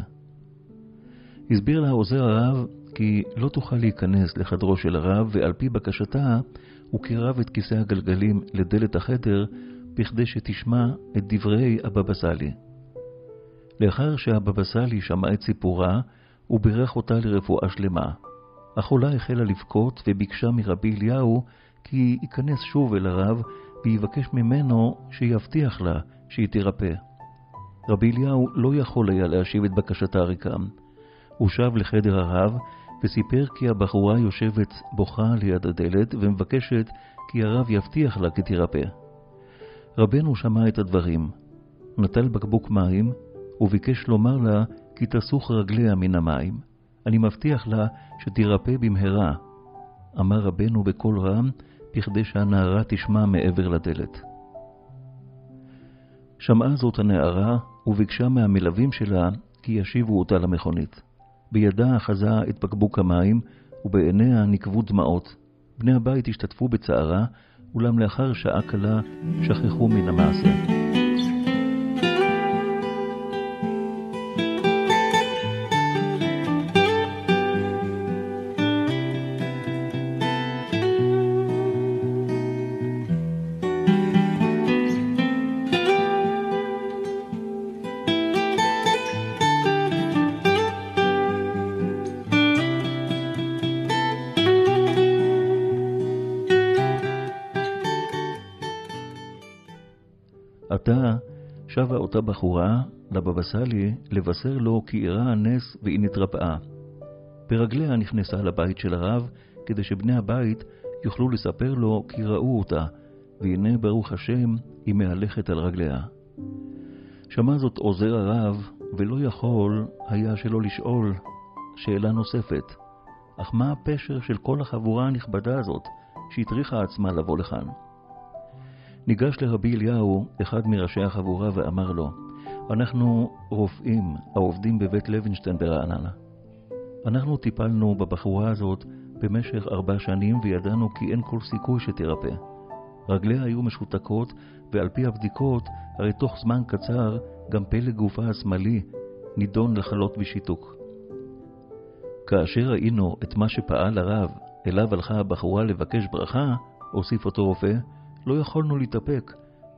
Speaker 1: הסביר לה עוזר הרב כי לא תוכל להיכנס לחדרו של הרב, ועל פי בקשתה הוא קירב את כיסא הגלגלים לדלת החדר בכדי שתשמע את דברי הבבא סאלי. לאחר שהבבא סאלי שמע את סיפורה, הוא בירך אותה לרפואה שלמה. החולה החלה לבכות וביקשה מרבי אליהו כי ייכנס שוב אל הרב ויבקש ממנו שיבטיח לה שהיא תירפא. רבי אליהו לא יכול היה להשיב את בקשתה ריקם. הוא שב לחדר הרב וסיפר כי הבחורה יושבת בוכה ליד הדלת ומבקשת כי הרב יבטיח לה כי תירפא. רבנו שמע את הדברים, נטל בקבוק מים וביקש לומר לה כי תסוך רגליה מן המים. אני מבטיח לה שתירפא במהרה, אמר רבנו בקול רם, בכדי שהנערה תשמע מעבר לדלת. שמעה זאת הנערה, וביקשה מהמלווים שלה כי ישיבו אותה למכונית. בידה אחזה את בקבוק המים, ובעיניה נקבו דמעות. בני הבית השתתפו בצערה, אולם לאחר שעה קלה שכחו מן המעשה. אותה בחורה לבבא סאלי לבשר לו כי אירע הנס והיא נתרפאה. ברגליה נכנסה לבית של הרב, כדי שבני הבית יוכלו לספר לו כי ראו אותה, והנה ברוך השם היא מהלכת על רגליה. שמע זאת עוזר הרב, ולא יכול היה שלא לשאול שאלה נוספת, אך מה הפשר של כל החבורה הנכבדה הזאת, שהטריחה עצמה לבוא לכאן? ניגש לרבי אליהו, אחד מראשי החבורה, ואמר לו, אנחנו רופאים העובדים בבית לוינשטיין ברעננה. אנחנו טיפלנו בבחורה הזאת במשך ארבע שנים וידענו כי אין כל סיכוי שתירפא. רגליה היו משותקות, ועל פי הבדיקות, הרי תוך זמן קצר גם פלג גופה השמאלי נידון לחלות בשיתוק. כאשר ראינו את מה שפעל הרב, אליו הלכה הבחורה לבקש ברכה, הוסיף אותו רופא, לא יכולנו להתאפק,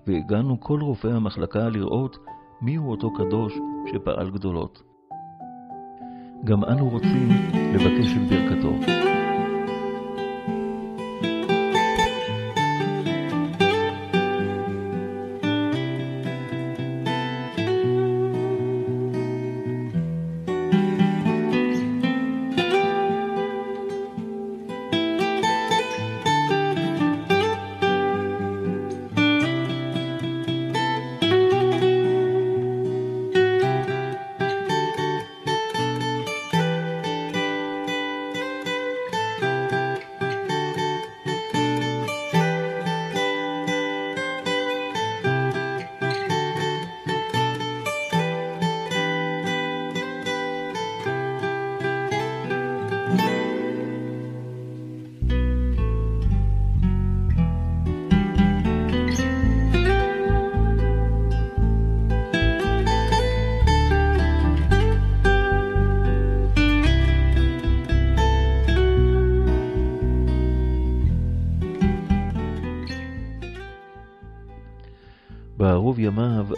Speaker 1: והגענו כל רופאי המחלקה לראות מיהו אותו קדוש שפעל גדולות. גם אנו רוצים לבקש את ברכתו.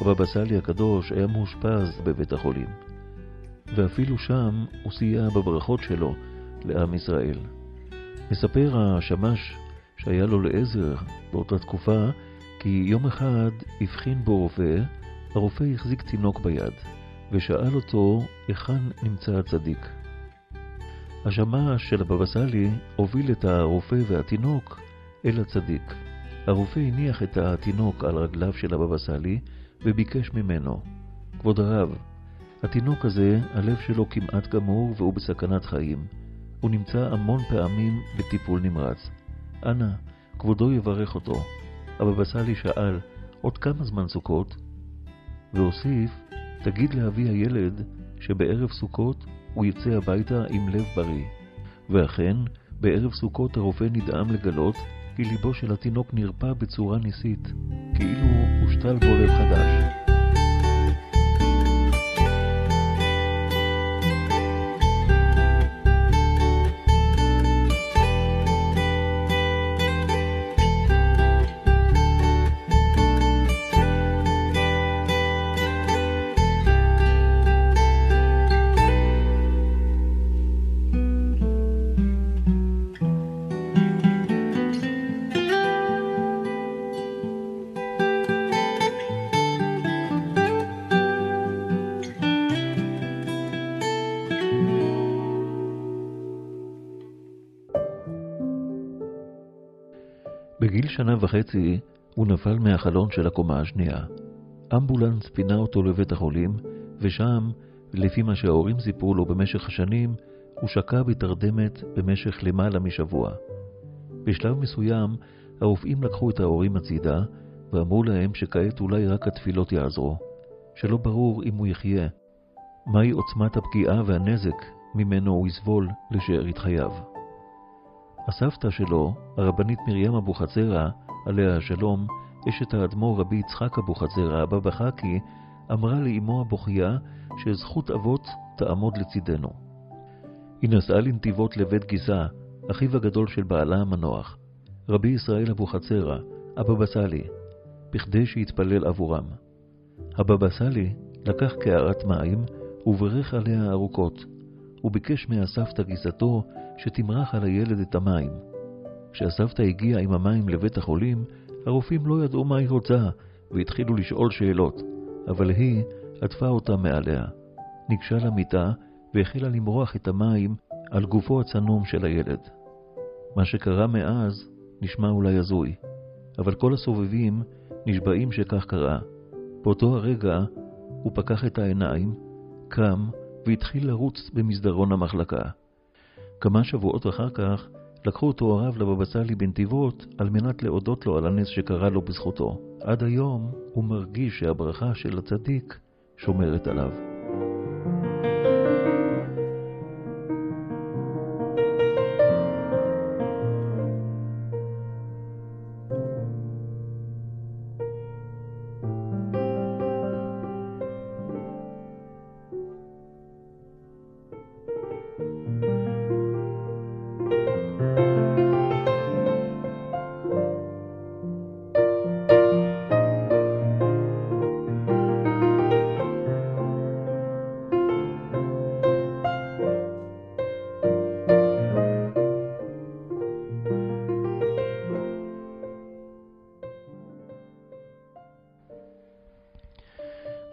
Speaker 1: הבבא סאלי הקדוש היה מאושפז בבית החולים, ואפילו שם הוא סייע בברכות שלו לעם ישראל. מספר השמש שהיה לו לעזר באותה תקופה, כי יום אחד הבחין בו רופא, הרופא החזיק תינוק ביד, ושאל אותו היכן נמצא הצדיק. השמש של הבבא סאלי הוביל את הרופא והתינוק אל הצדיק. הרופא הניח את התינוק על רגליו של הבבא סאלי וביקש ממנו, כבוד הרב, התינוק הזה, הלב שלו כמעט גמור והוא בסכנת חיים. הוא נמצא המון פעמים בטיפול נמרץ. אנא, כבודו יברך אותו. הבבא סאלי שאל, עוד כמה זמן סוכות? והוסיף, תגיד לאבי הילד שבערב סוכות הוא יצא הביתה עם לב בריא. ואכן, בערב סוכות הרופא נדהם לגלות כי ליבו של התינוק נרפא בצורה ניסית, כאילו הושתל בו לב חדש. בגיל שנה וחצי הוא נפל מהחלון של הקומה השנייה. אמבולנס פינה אותו לבית החולים, ושם, לפי מה שההורים סיפרו לו במשך השנים, הוא שקע בתרדמת במשך למעלה משבוע. בשלב מסוים, הרופאים לקחו את ההורים הצידה, ואמרו להם שכעת אולי רק התפילות יעזרו, שלא ברור אם הוא יחיה. מהי עוצמת הפגיעה והנזק ממנו הוא יסבול לשארית חייו. הסבתא שלו, הרבנית מרים אבוחצירא, עליה השלום, אשת האדמו"ר רבי יצחק אבוחצירא, הבבא חכי, אמרה לאמו הבוכייה שזכות אבות תעמוד לצידנו. היא נסעה לנתיבות לבית גיסה, אחיו הגדול של בעלה המנוח, רבי ישראל אבוחצירא, הבבא סאלי, בכדי שיתפלל עבורם. הבבא סאלי לקח קערת מים וברך עליה ארוכות, וביקש מהסבתא גיסתו שתמרח על הילד את המים. כשהסבתא הגיעה עם המים לבית החולים, הרופאים לא ידעו מה היא רוצה, והתחילו לשאול שאלות, אבל היא עטפה אותה מעליה. ניגשה למיטה והחלה למרוח את המים על גופו הצנום של הילד. מה שקרה מאז נשמע אולי הזוי, אבל כל הסובבים נשבעים שכך קרה. באותו הרגע הוא פקח את העיניים, קם והתחיל לרוץ במסדרון המחלקה. כמה שבועות אחר כך לקחו אותו הוריו לבבא סאלי בנתיבות על מנת להודות לו על הנס שקרה לו בזכותו. עד היום הוא מרגיש שהברכה של הצדיק שומרת עליו.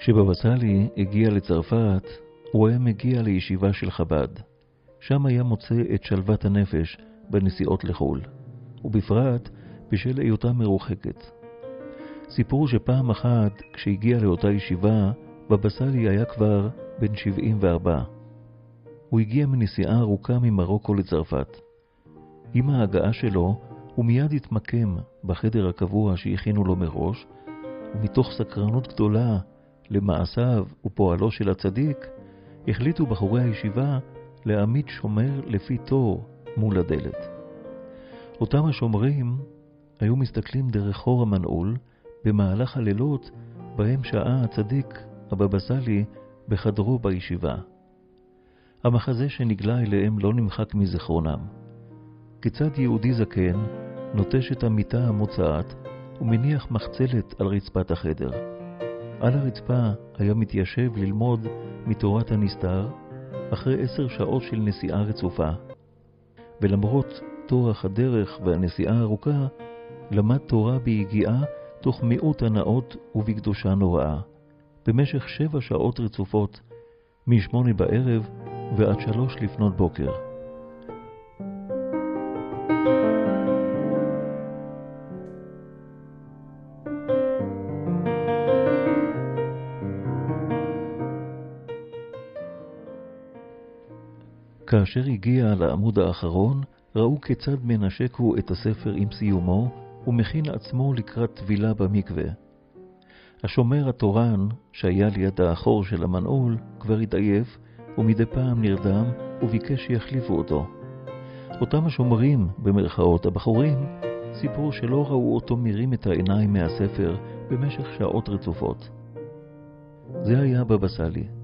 Speaker 1: כשבבא סאלי הגיע לצרפת, הוא היה מגיע לישיבה של חב"ד. שם היה מוצא את שלוות הנפש בנסיעות לחו"ל, ובפרט בשל היותה מרוחקת. סיפור שפעם אחת, כשהגיע לאותה ישיבה, בבא סאלי היה כבר בן 74. הוא הגיע מנסיעה ארוכה ממרוקו לצרפת. עם ההגעה שלו, הוא מיד התמקם בחדר הקבוע שהכינו לו מראש, ומתוך סקרנות גדולה למעשיו ופועלו של הצדיק, החליטו בחורי הישיבה להעמיד שומר לפי תור מול הדלת. אותם השומרים היו מסתכלים דרך חור המנעול במהלך הלילות בהם שעה הצדיק, הבבא סאלי, בחדרו בישיבה. המחזה שנגלה אליהם לא נמחק מזיכרונם. כיצד יהודי זקן נוטש את המיטה המוצעת ומניח מחצלת על רצפת החדר. על הרצפה היה מתיישב ללמוד מתורת הנסתר אחרי עשר שעות של נסיעה רצופה. ולמרות טורח הדרך והנסיעה הארוכה, למד תורה ביגיעה תוך מיעוט הנאות ובקדושה נוראה, במשך שבע שעות רצופות, משמונה בערב ועד שלוש לפנות בוקר. כאשר הגיע לעמוד האחרון, ראו כיצד מנשק הוא את הספר עם סיומו, ומכין עצמו לקראת טבילה במקווה. השומר התורן, שהיה ליד האחור של המנעול, כבר התעייף, ומדי פעם נרדם, וביקש שיחליפו אותו. אותם השומרים, במרכאות הבחורים, סיפרו שלא ראו אותו מרים את העיניים מהספר במשך שעות רצופות. זה היה בבא סאלי.